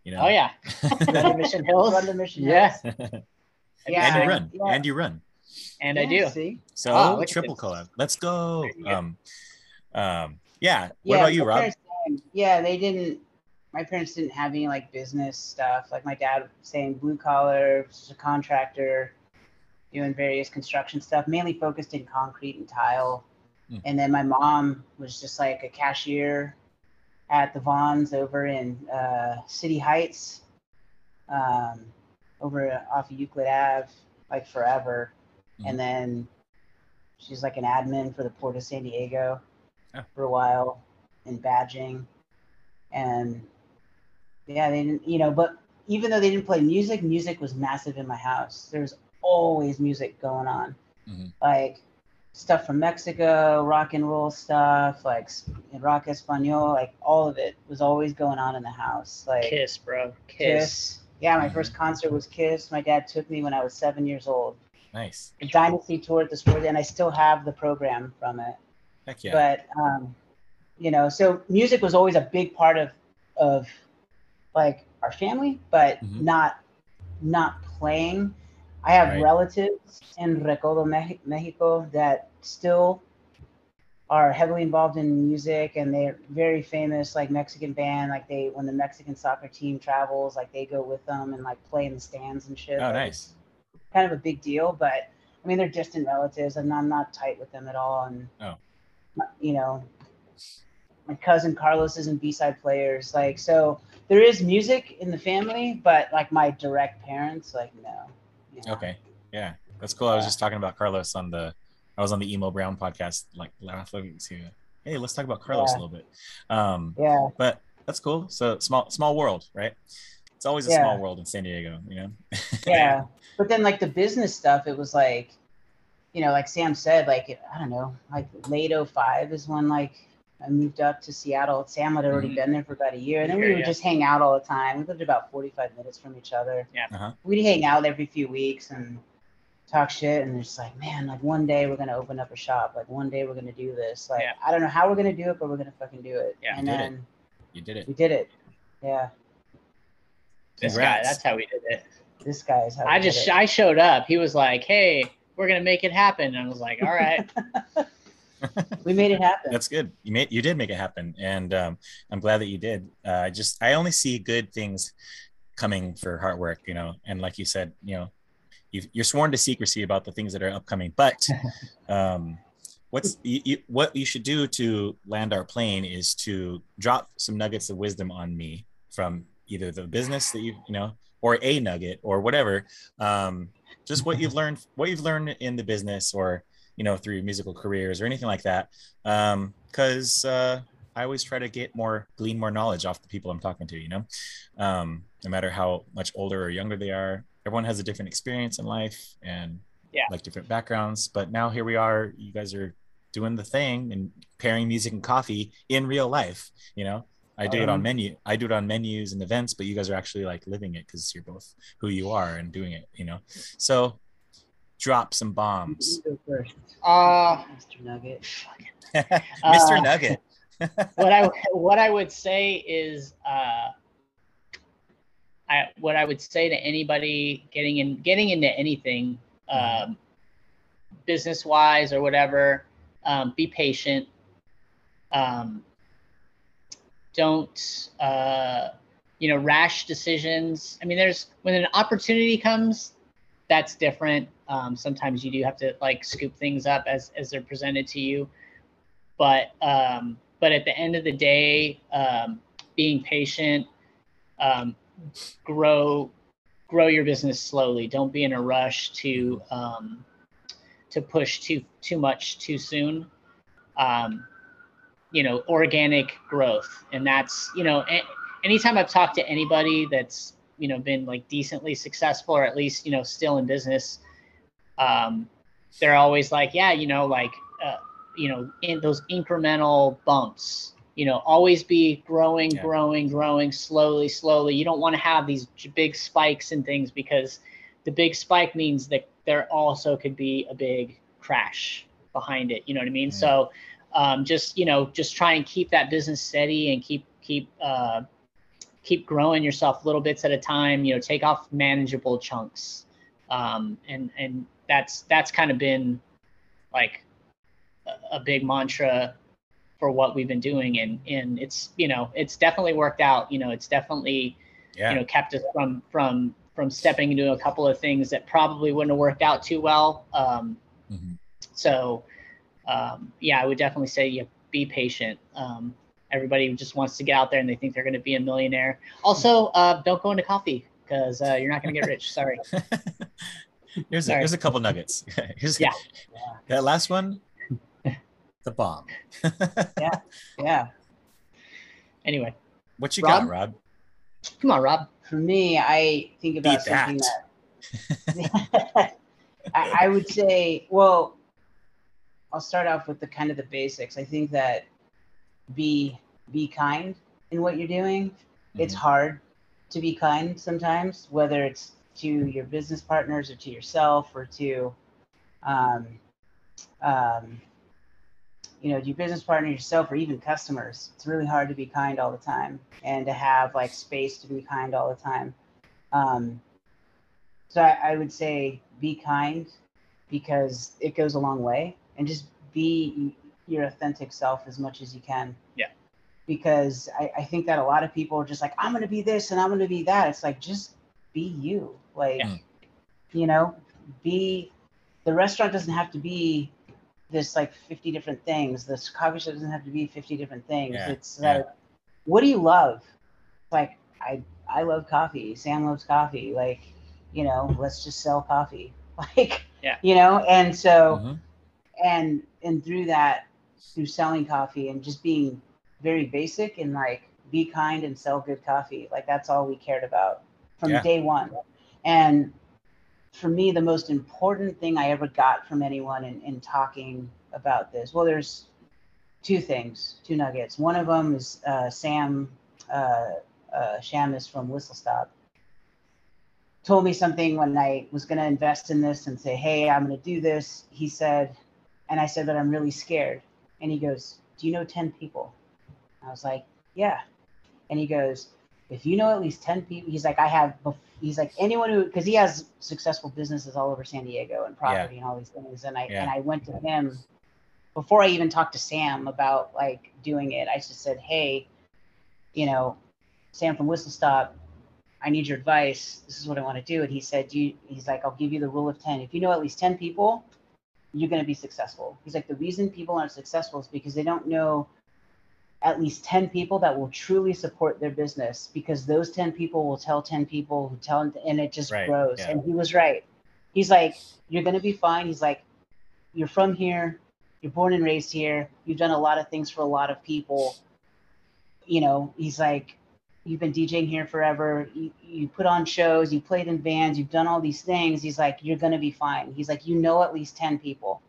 You know. Oh yeah. Run to Mission Hills. Run to Mission Yeah. Hills. Yeah. and you run. yeah. And you run. I Yeah, do. See? So Oh, triple this. collab. Let's go. There you go. Um, um, yeah. What Yeah, about you, my Rob? parents Yeah, they didn't. My parents didn't have any like business stuff. Like my dad saying blue collar, just a contractor, doing various construction stuff, mainly focused in concrete and tile. Mm. And then my mom was just like a cashier at the Vons over in uh, City Heights, um, over off of Euclid Ave, like forever. Mhm. And then she's like an admin for the Port of San Diego Oh. for a while in badging. And yeah, they didn't, you know, but even though they didn't play music, music was massive in my house. There was always music going on. Mhm. Like stuff from Mexico, rock and roll stuff, like rock español, like all of it was always going on in the house. Like Kiss, bro. Kiss. Kiss. Yeah, my Mhm. first concert was Kiss. My dad took me when I was seven years old. Nice. the Dynasty tour at the sport, and I still have the program from it. Heck yeah. But um, you know, so music was always a big part of of like our family, but Mhm. not not playing. I have Right. relatives in Recodo, Mexico that still are heavily involved in music and they're very famous like Mexican band like they when the Mexican soccer team travels like they go with them and like play in the stands and shit. oh, Like, nice. kind of a big deal, but I mean, they're distant relatives, and I'm not tight with them at all. And Oh. you know, my cousin Carlos is in B-side players, like so. There is music in the family, but like my direct parents, like no. Okay. Yeah. That's cool. I was just talking about Carlos on the I was on the Emo Brown podcast like last week. too. Hey, let's talk about Carlos Yeah. a little bit. Um Yeah, but that's cool. So small small world, right? It's always a Yeah. small world in San Diego, you know? yeah. But then like the business stuff, it was like, you know, like Sam said, like I don't know, like late 05 is when like I moved up to Seattle. Sam had already Mhm. been there for about a year, and then we would yeah. just hang out all the time. We lived about 45 minutes from each other. Yeah. Uh-huh. We'd hang out every few weeks and talk shit, and it's like, man, like one day we're gonna open up a shop. Like one day we're gonna do this. Like Yeah. I don't know how we're gonna do it, but we're gonna fucking do it. Yeah. and you Did it. You did it. we did it. Yeah, This guy, that's how we did it. this guy is how I we did just it. I showed up. He was like, "Hey, we're gonna make it happen." And I was like, "All right." we made it happen. That's good. You made you did make it happen, and um, I'm glad that you did. Uh, I just I only see good things coming for hard work, you know. And like you said, you know, you you're sworn to secrecy about the things that are upcoming. But um, what's you, you, what you should do to land our plane is to drop some nuggets of wisdom on me from either the business that you you know or a nugget or whatever. Um, just what you've learned, what you've learned in the business or you know through musical careers or anything like that. Um because uh i always try to get more glean more knowledge off the people i'm talking to you know? Um no matter how much older or younger they are everyone has a different experience in life and Yeah. like different backgrounds. But now here we are you guys are doing the thing and pairing music and coffee in real life you know? I do it on Um, menu i do it on menus and events but you guys are actually like living it because you're both who you are and doing it you know? So drop some bombs You go first, Uh, Mr. Nugget. mr Uh, nugget what I what I would say is, uh, I what I would say to anybody getting in getting into anything, um, business wise or whatever, um, be patient. Um, don't uh, you know rash decisions. I mean, there's when an opportunity comes, that's different. Um, sometimes you do have to like scoop things up as as they're presented to you, but um, but at the end of the day, um, being patient, um, grow grow your business slowly. Don't be in a rush to um, to push too too much too soon. Um, you know, organic growth, and that's you know, a- anytime I've talked to anybody that's you know been like decently successful or at least you know still in business, um, they're always like, yeah, you know, like. Uh, you know in those incremental bumps you know always be growing Yeah. growing growing slowly slowly you don't want to have these big spikes and things because the big spike means that there also could be a big crash behind it you know what i mean Mm. so um, just you know just try and keep that business steady and keep keep uh, keep growing yourself little bits at a time you know take off manageable chunks. Um, and and that's that's kind of been like a- a big mantra for what we've been doing. And and it's you know it's definitely worked out. You know it's definitely yeah. you know kept us from from from stepping into a couple of things that probably wouldn't have worked out too well. Um Mhm. so um yeah i would definitely say you be patient. Um everybody just wants to get out there and they think they're going to be a millionaire also uh don't go into coffee because uh, you're not going to get rich sorry here's a, here's a couple nuggets. here's Yeah. that last one, the bomb. Yeah. Yeah. Anyway what you Rob? got, Rob? come on rob For me, I think about Beat something that, I, I would say, well, I'll start off with the kind of the basics. I think that be be kind in what you're doing. It's Mhm. hard to be kind sometimes, whether it's to your business partners or to yourself or to um, um, you know, your business partner, yourself, or even customers. It's really hard to be kind all the time and to have like space to be kind all the time. Um, so I, I would say be kind because it goes a long way and just be your authentic self as much as you can. Yeah. Because I, I think that a lot of people are just like, I'm going to be this and I'm going to be that. It's like, just be you. Like, Yeah. you know, be the restaurant doesn't have to be this like 50 different things. This coffee shop doesn't have to be 50 different things. Yeah, It's yeah. like, what do you love? Like, I, I love coffee. Sam loves coffee. Like, you know, let's just sell coffee. Like, Yeah. you know, and so, Mhm. and and through that through selling coffee and just being very basic and like be kind and sell good coffee like that's all we cared about from Yeah. day one and for me the most important thing i ever got from anyone in, in talking about this well there's two things two nuggets one of them is uh, sam uh, uh, shamus from whistle stop told me something when i was going to invest in this and say hey i'm going to do this he said and I said, but I'm really scared. And he goes, Do you know 10 people? I was like, Yeah. And he goes, If you know at least 10 people, he's like, I have, he's like, anyone who, because he has successful businesses all over San Diego and property and all these things. And I, Yeah. and I went to him before I even talked to Sam about like doing it. I just said, Hey, you know, Sam from Whistle Stop, I need your advice. This is what I want to do. And he said, you, he's like, I'll give you the rule of 10. If you know at least 10 people, you're going to be successful. He's like, the reason people aren't successful is because they don't know at least 10 people that will truly support their business because those 10 people will tell 10 people who tell, and it just Right, grows. yeah. And he was right. He's like, you're going to be fine. He's like, you're from here. You're born and raised here. You've done a lot of things for a lot of people. You know, he's like, you've been DJing here forever. You, you put on shows, you played in bands, you've done all these things. He's like, you're going to be fine. He's like, you know, at least 10 people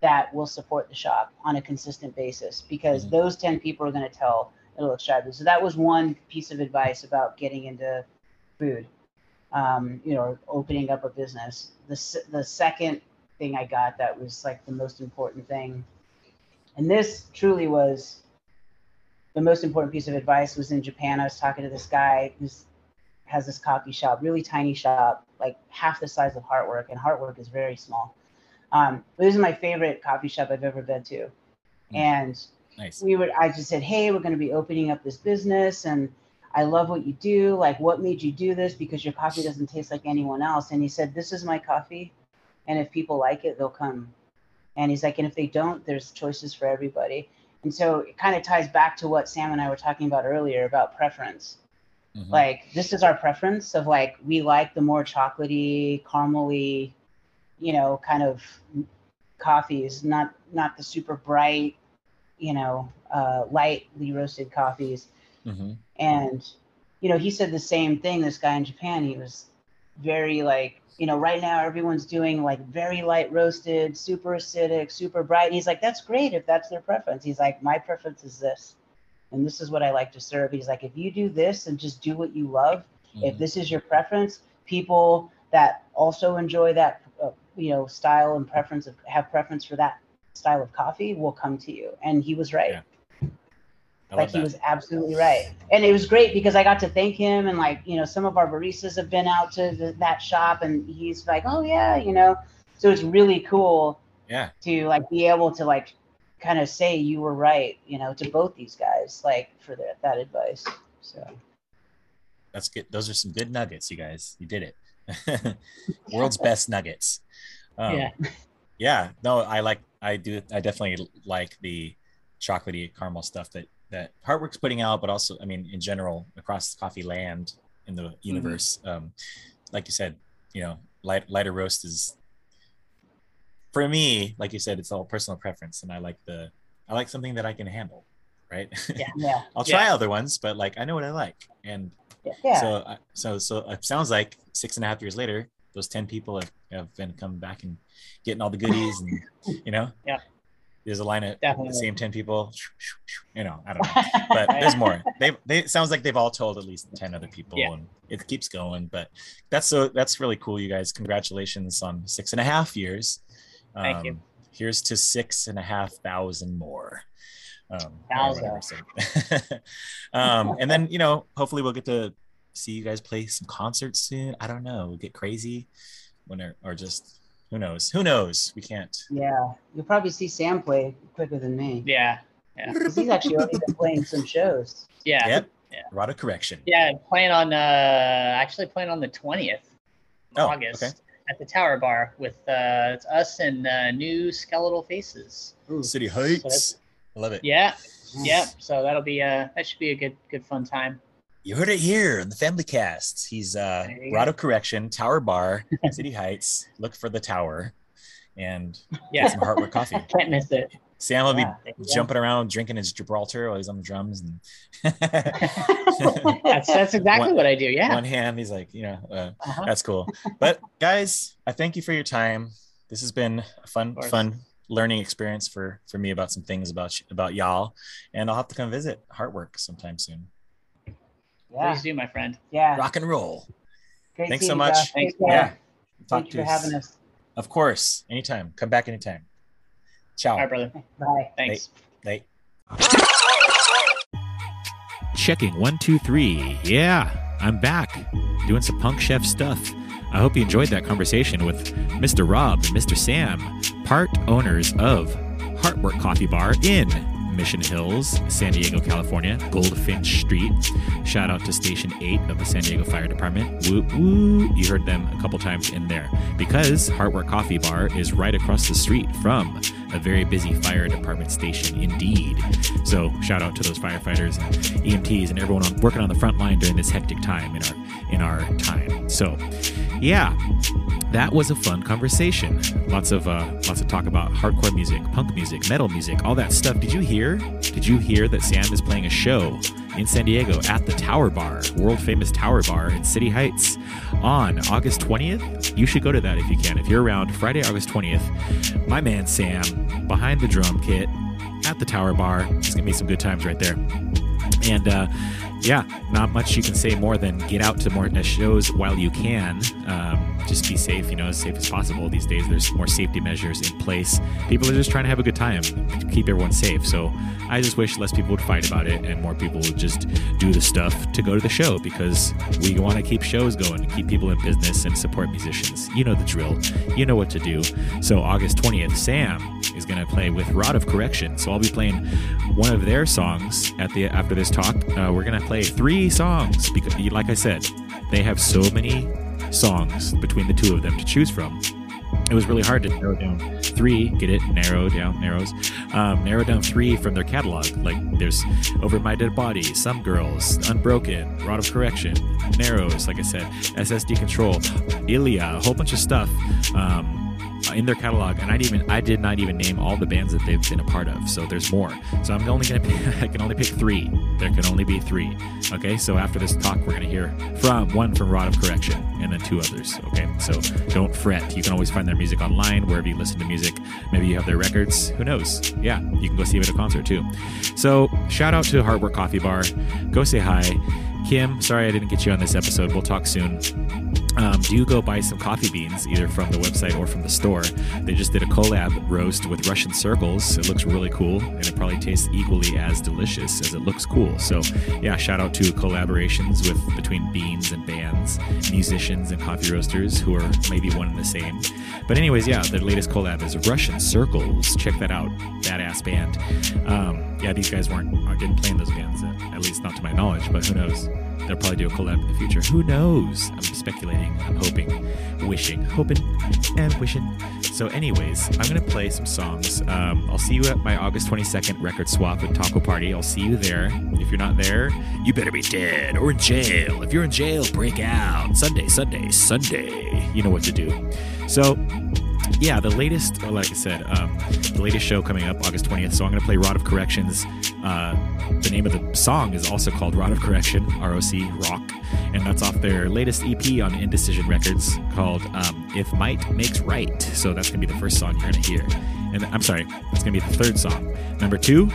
that will support the shop on a consistent basis because Mhm. those 10 people are going to tell it'll extract. So that was one piece of advice about getting into food, um, you know, opening up a business. The, the second thing I got that was like the most important thing. And this truly was the most important piece of advice was in Japan. I was talking to this guy who has this coffee shop, really tiny shop, like half the size of Heartwork, and Heartwork is very small. Um, but this is my favorite coffee shop I've ever been to, Mm. and Nice. we were. I just said, "Hey, we're going to be opening up this business, and I love what you do. Like, what made you do this? Because your coffee doesn't taste like anyone else." And he said, "This is my coffee, and if people like it, they'll come." And he's like, "And if they don't, there's choices for everybody." And so it kind of ties back to what Sam and I were talking about earlier about preference Mhm. like this is our preference of like we like the more chocolatey caramely you know kind of coffees not not the super bright you know uh, lightly roasted coffees Mhm. and you know he said the same thing this guy in japan he was very like you know right now everyone's doing like very light roasted super acidic super bright and he's like that's great if that's their preference he's like my preference is this and this is what i like to serve he's like if you do this and just do what you love if Mhm. this is your preference people that also enjoy that uh, you know style and preference of have preference for that style of coffee will come to you and he was right Yeah. I like he that. was absolutely right and it was great because i got to thank him and like you know some of our baristas have been out to the, that shop and he's like oh yeah you know so it's really cool Yeah. to like be able to like kind of say you were right you know to both these guys like for that that advice so That's good. Those are some good nuggets, you guys. You did it. World's best nuggets. Um, Yeah. Yeah. No, I like. I do. I definitely like the chocolatey caramel stuff that that Heartwork's putting out, but also, I mean, in general, across coffee land in the universe. Um, like you said, you know, light lighter roast is for me. Like you said, it's all personal preference, and I like the. I like something that I can handle, right? Yeah. yeah I'll try other ones, but like I know what I like, and yeah, yeah. so, uh, so, so it sounds like six and a half years later, those ten people have, have been coming back and getting all the goodies, and you know, Yeah. There's a line of Definitely. the same ten people. You know, I don't know, but there's more. They, they it sounds like they've all told at least ten other people, Yeah. and it keeps going. But that's so that's really cool, you guys. Congratulations on six and a half years, Thank you. Um, Here's to six and a half thousand more. Um, Thousand. um, and then you know, hopefully we'll get to see you guys play some concerts soon. I don't know, get crazy when or, or just who knows? Who knows? We can't. Yeah, you'll probably see Sam play quicker than me. Yeah. 'Cause he's actually already been playing some shows. Yeah. Yep. Yeah. Rod of correction. Yeah. Playing on, uh, actually playing on the 20th Oh, August okay. at the Tower Bar with uh, it's us and uh, new Skeletal Faces. Ooh. City that's- Heights. I love it. Yeah. Nice. Yep. So that'll be uh that should be a good good fun time. You heard it here in the Family Cast. He's uh, Rod of Correction, Tower Bar, City Heights. Look for the tower, and Yeah. get some Heartwork coffee. Can't miss it. Sam will be Yeah, you jumping around, drinking his Gibraltar while he's on the drums, and That's that's exactly One- what I do. Yeah. one hand he's like, you know, uh, Uh-huh. that's cool. But guys, I thank you for your time. This has been a fun, fun learning experience for for me about some things about about y'all, and I'll have to come visit Heartwork sometime soon. Yeah, Please do, my friend. yeah. Rock and roll. Great Thanks so much. Josh. Thanks, Take. Yeah. Talk Thank you to for you having us. Of course, anytime. Come back anytime. Ciao. All right, brother. Bye. Thanks. Late. Checking one, two, three. Yeah, I'm back doing some punk chef stuff. I hope you enjoyed that conversation with Mr. Rob and Mr. Sam, part owners of Heartwork Coffee Bar in Mission Hills, San Diego, California, Goldfinch Street. Shout out to Station 8 of the San Diego Fire Department. Woo woo. You heard them a couple times in there because Heartwork Coffee Bar is right across the street from a very busy fire department station indeed. So shout out to those firefighters and EMTs and everyone on, working on the front line during this hectic time in our in our time. So yeah, that was a fun conversation. Lots of uh, lots of talk about hardcore music, punk music, metal music, all that stuff. Did you hear? Did you hear that Sam is playing a show in San Diego at the Tower Bar, world famous Tower Bar in City Heights, on August 20th? You should go to that if you can. If you're around Friday, August 20th, my man Sam behind the drum kit at the Tower Bar. It's gonna be some good times right there. And uh, yeah, not much you can say more than get out to more uh, shows while you can. Um, just be safe, you know, as safe as possible. These days, there's more safety measures in place. People are just trying to have a good time, keep everyone safe. So I just wish less people would fight about it and more people would just do the stuff to go to the show because we want to keep shows going, keep people in business, and support musicians. You know the drill. You know what to do. So August 20th, Sam is going to play with Rod of Correction. So I'll be playing one of their songs at the after this talk. Uh, we're going to play three songs because, like I said, they have so many songs between the two of them to choose from. It was really hard to narrow down three. Get it? Narrow down, narrows. Um, narrow down three from their catalog. Like there's Over My Dead Body, Some Girls, Unbroken, Rod of Correction, Narrows. Like I said, SSD Control, ILYA, a whole bunch of stuff. Um, in their catalog, and I even I did not even name all the bands that they've been a part of. So there's more. So I'm only gonna pick, I can only pick three. There can only be three. Okay. So after this talk, we're gonna hear from one from Rod of Correction, and then two others. Okay. So don't fret. You can always find their music online wherever you listen to music. Maybe you have their records. Who knows? Yeah, you can go see them at a concert too. So shout out to Heartwork Coffee Bar. Go say hi. Kim, sorry I didn't get you on this episode. We'll talk soon um, do you go buy some coffee beans either from the website or from the store. They just did a collab roast with Russian circles. It looks really cool, and it probably tastes equally as delicious as it looks cool. So, yeah, shout out to collaborations with between beans and bands, musicians and coffee roasters who are maybe one and the same. But anyways, yeah, their latest collab is Russian Circles. Check that out, badass band. Um, yeah, these guys weren't didn't play in those bands, at least not to my knowledge. But who knows? They'll probably do a collab in the future. Who knows? I'm speculating. I'm hoping, wishing, hoping, and wishing. So, anyways, I'm gonna play some songs. Um, I'll see you at my August 22nd record swap and taco party. I'll see you there. If you're not there, you better be dead or in jail. If you're in jail, break out. Sunday, Sunday, Sunday. You know what to do. So, yeah, the latest, like I said, um, the latest show coming up August 20th. So I'm going to play Rod of Corrections. Uh, the name of the song is also called Rod of Correction, ROC, Rock. And that's off their latest EP on Indecision Records called um, If Might Makes Right. So that's going to be the first song you're going to hear. And I'm sorry, that's going to be the third song. Number two,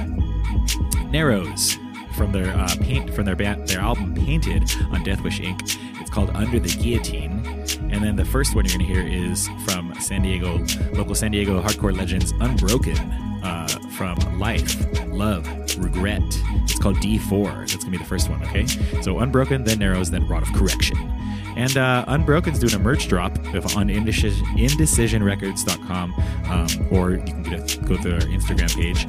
Narrows from their uh, paint from their band, their album Painted on Deathwish Inc. It's called Under the Guillotine. And then the first one you're going to hear is from San Diego, local San Diego hardcore legends Unbroken uh, from Life, Love, Regret. It's called D4. That's going to be the first one, okay? So Unbroken, then Narrows, then Rod of Correction. And uh, Unbroken's doing a merch drop on indecision, indecisionrecords.com, um, or you can a, go to our Instagram page.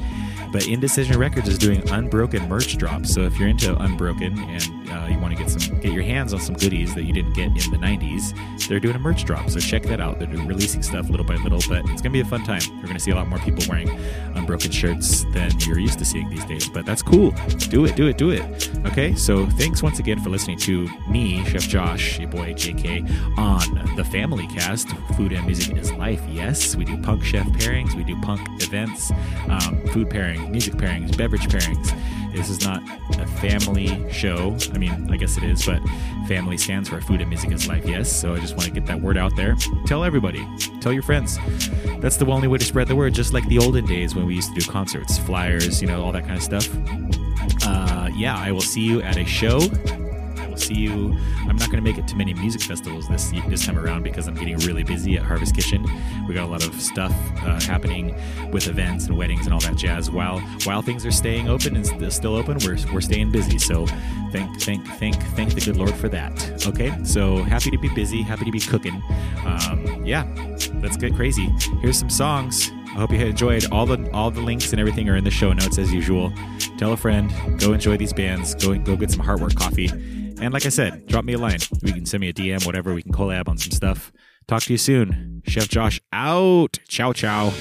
But Indecision Records is doing Unbroken merch drops. So if you're into Unbroken and uh, you want to get some, get your hands on some goodies that you didn't get in the '90s, they're doing a merch drop. So check that out. They're releasing stuff little by little, but it's gonna be a fun time. We're gonna see a lot more people wearing Unbroken shirts than you're used to seeing these days. But that's cool. Do it, do it, do it. Okay. So thanks once again for listening to me, Chef Josh, your boy JK, on the Family Cast. Food and music is life. Yes, we do punk chef pairings. We do punk events, um, food pairings music pairings, beverage pairings. This is not a family show. I mean, I guess it is, but family stands for food and music is life, yes. So I just want to get that word out there. Tell everybody, tell your friends. That's the only way to spread the word, just like the olden days when we used to do concerts, flyers, you know, all that kind of stuff. Uh, yeah, I will see you at a show see you. I'm not going to make it to many music festivals this this time around because I'm getting really busy at Harvest Kitchen. We got a lot of stuff uh, happening with events and weddings and all that jazz. While while things are staying open and still open, we're we're staying busy. So thank thank thank thank the good Lord for that. Okay, so happy to be busy, happy to be cooking. Um, yeah, let's get crazy. Here's some songs. I hope you enjoyed. All the all the links and everything are in the show notes as usual. Tell a friend. Go enjoy these bands. Go go get some Heartwork coffee. And like I said, drop me a line. You can send me a DM, whatever. We can collab on some stuff. Talk to you soon. Chef Josh out. Ciao, ciao.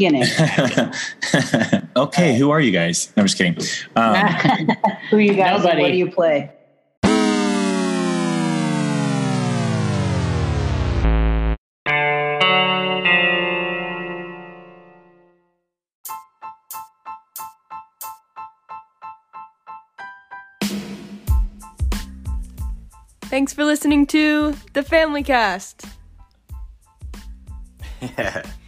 Beginning. okay, who are you guys? No, I'm just kidding. Um, Who are you guys? Nobody. What do you play? Thanks for listening to the Family Cast. Yeah.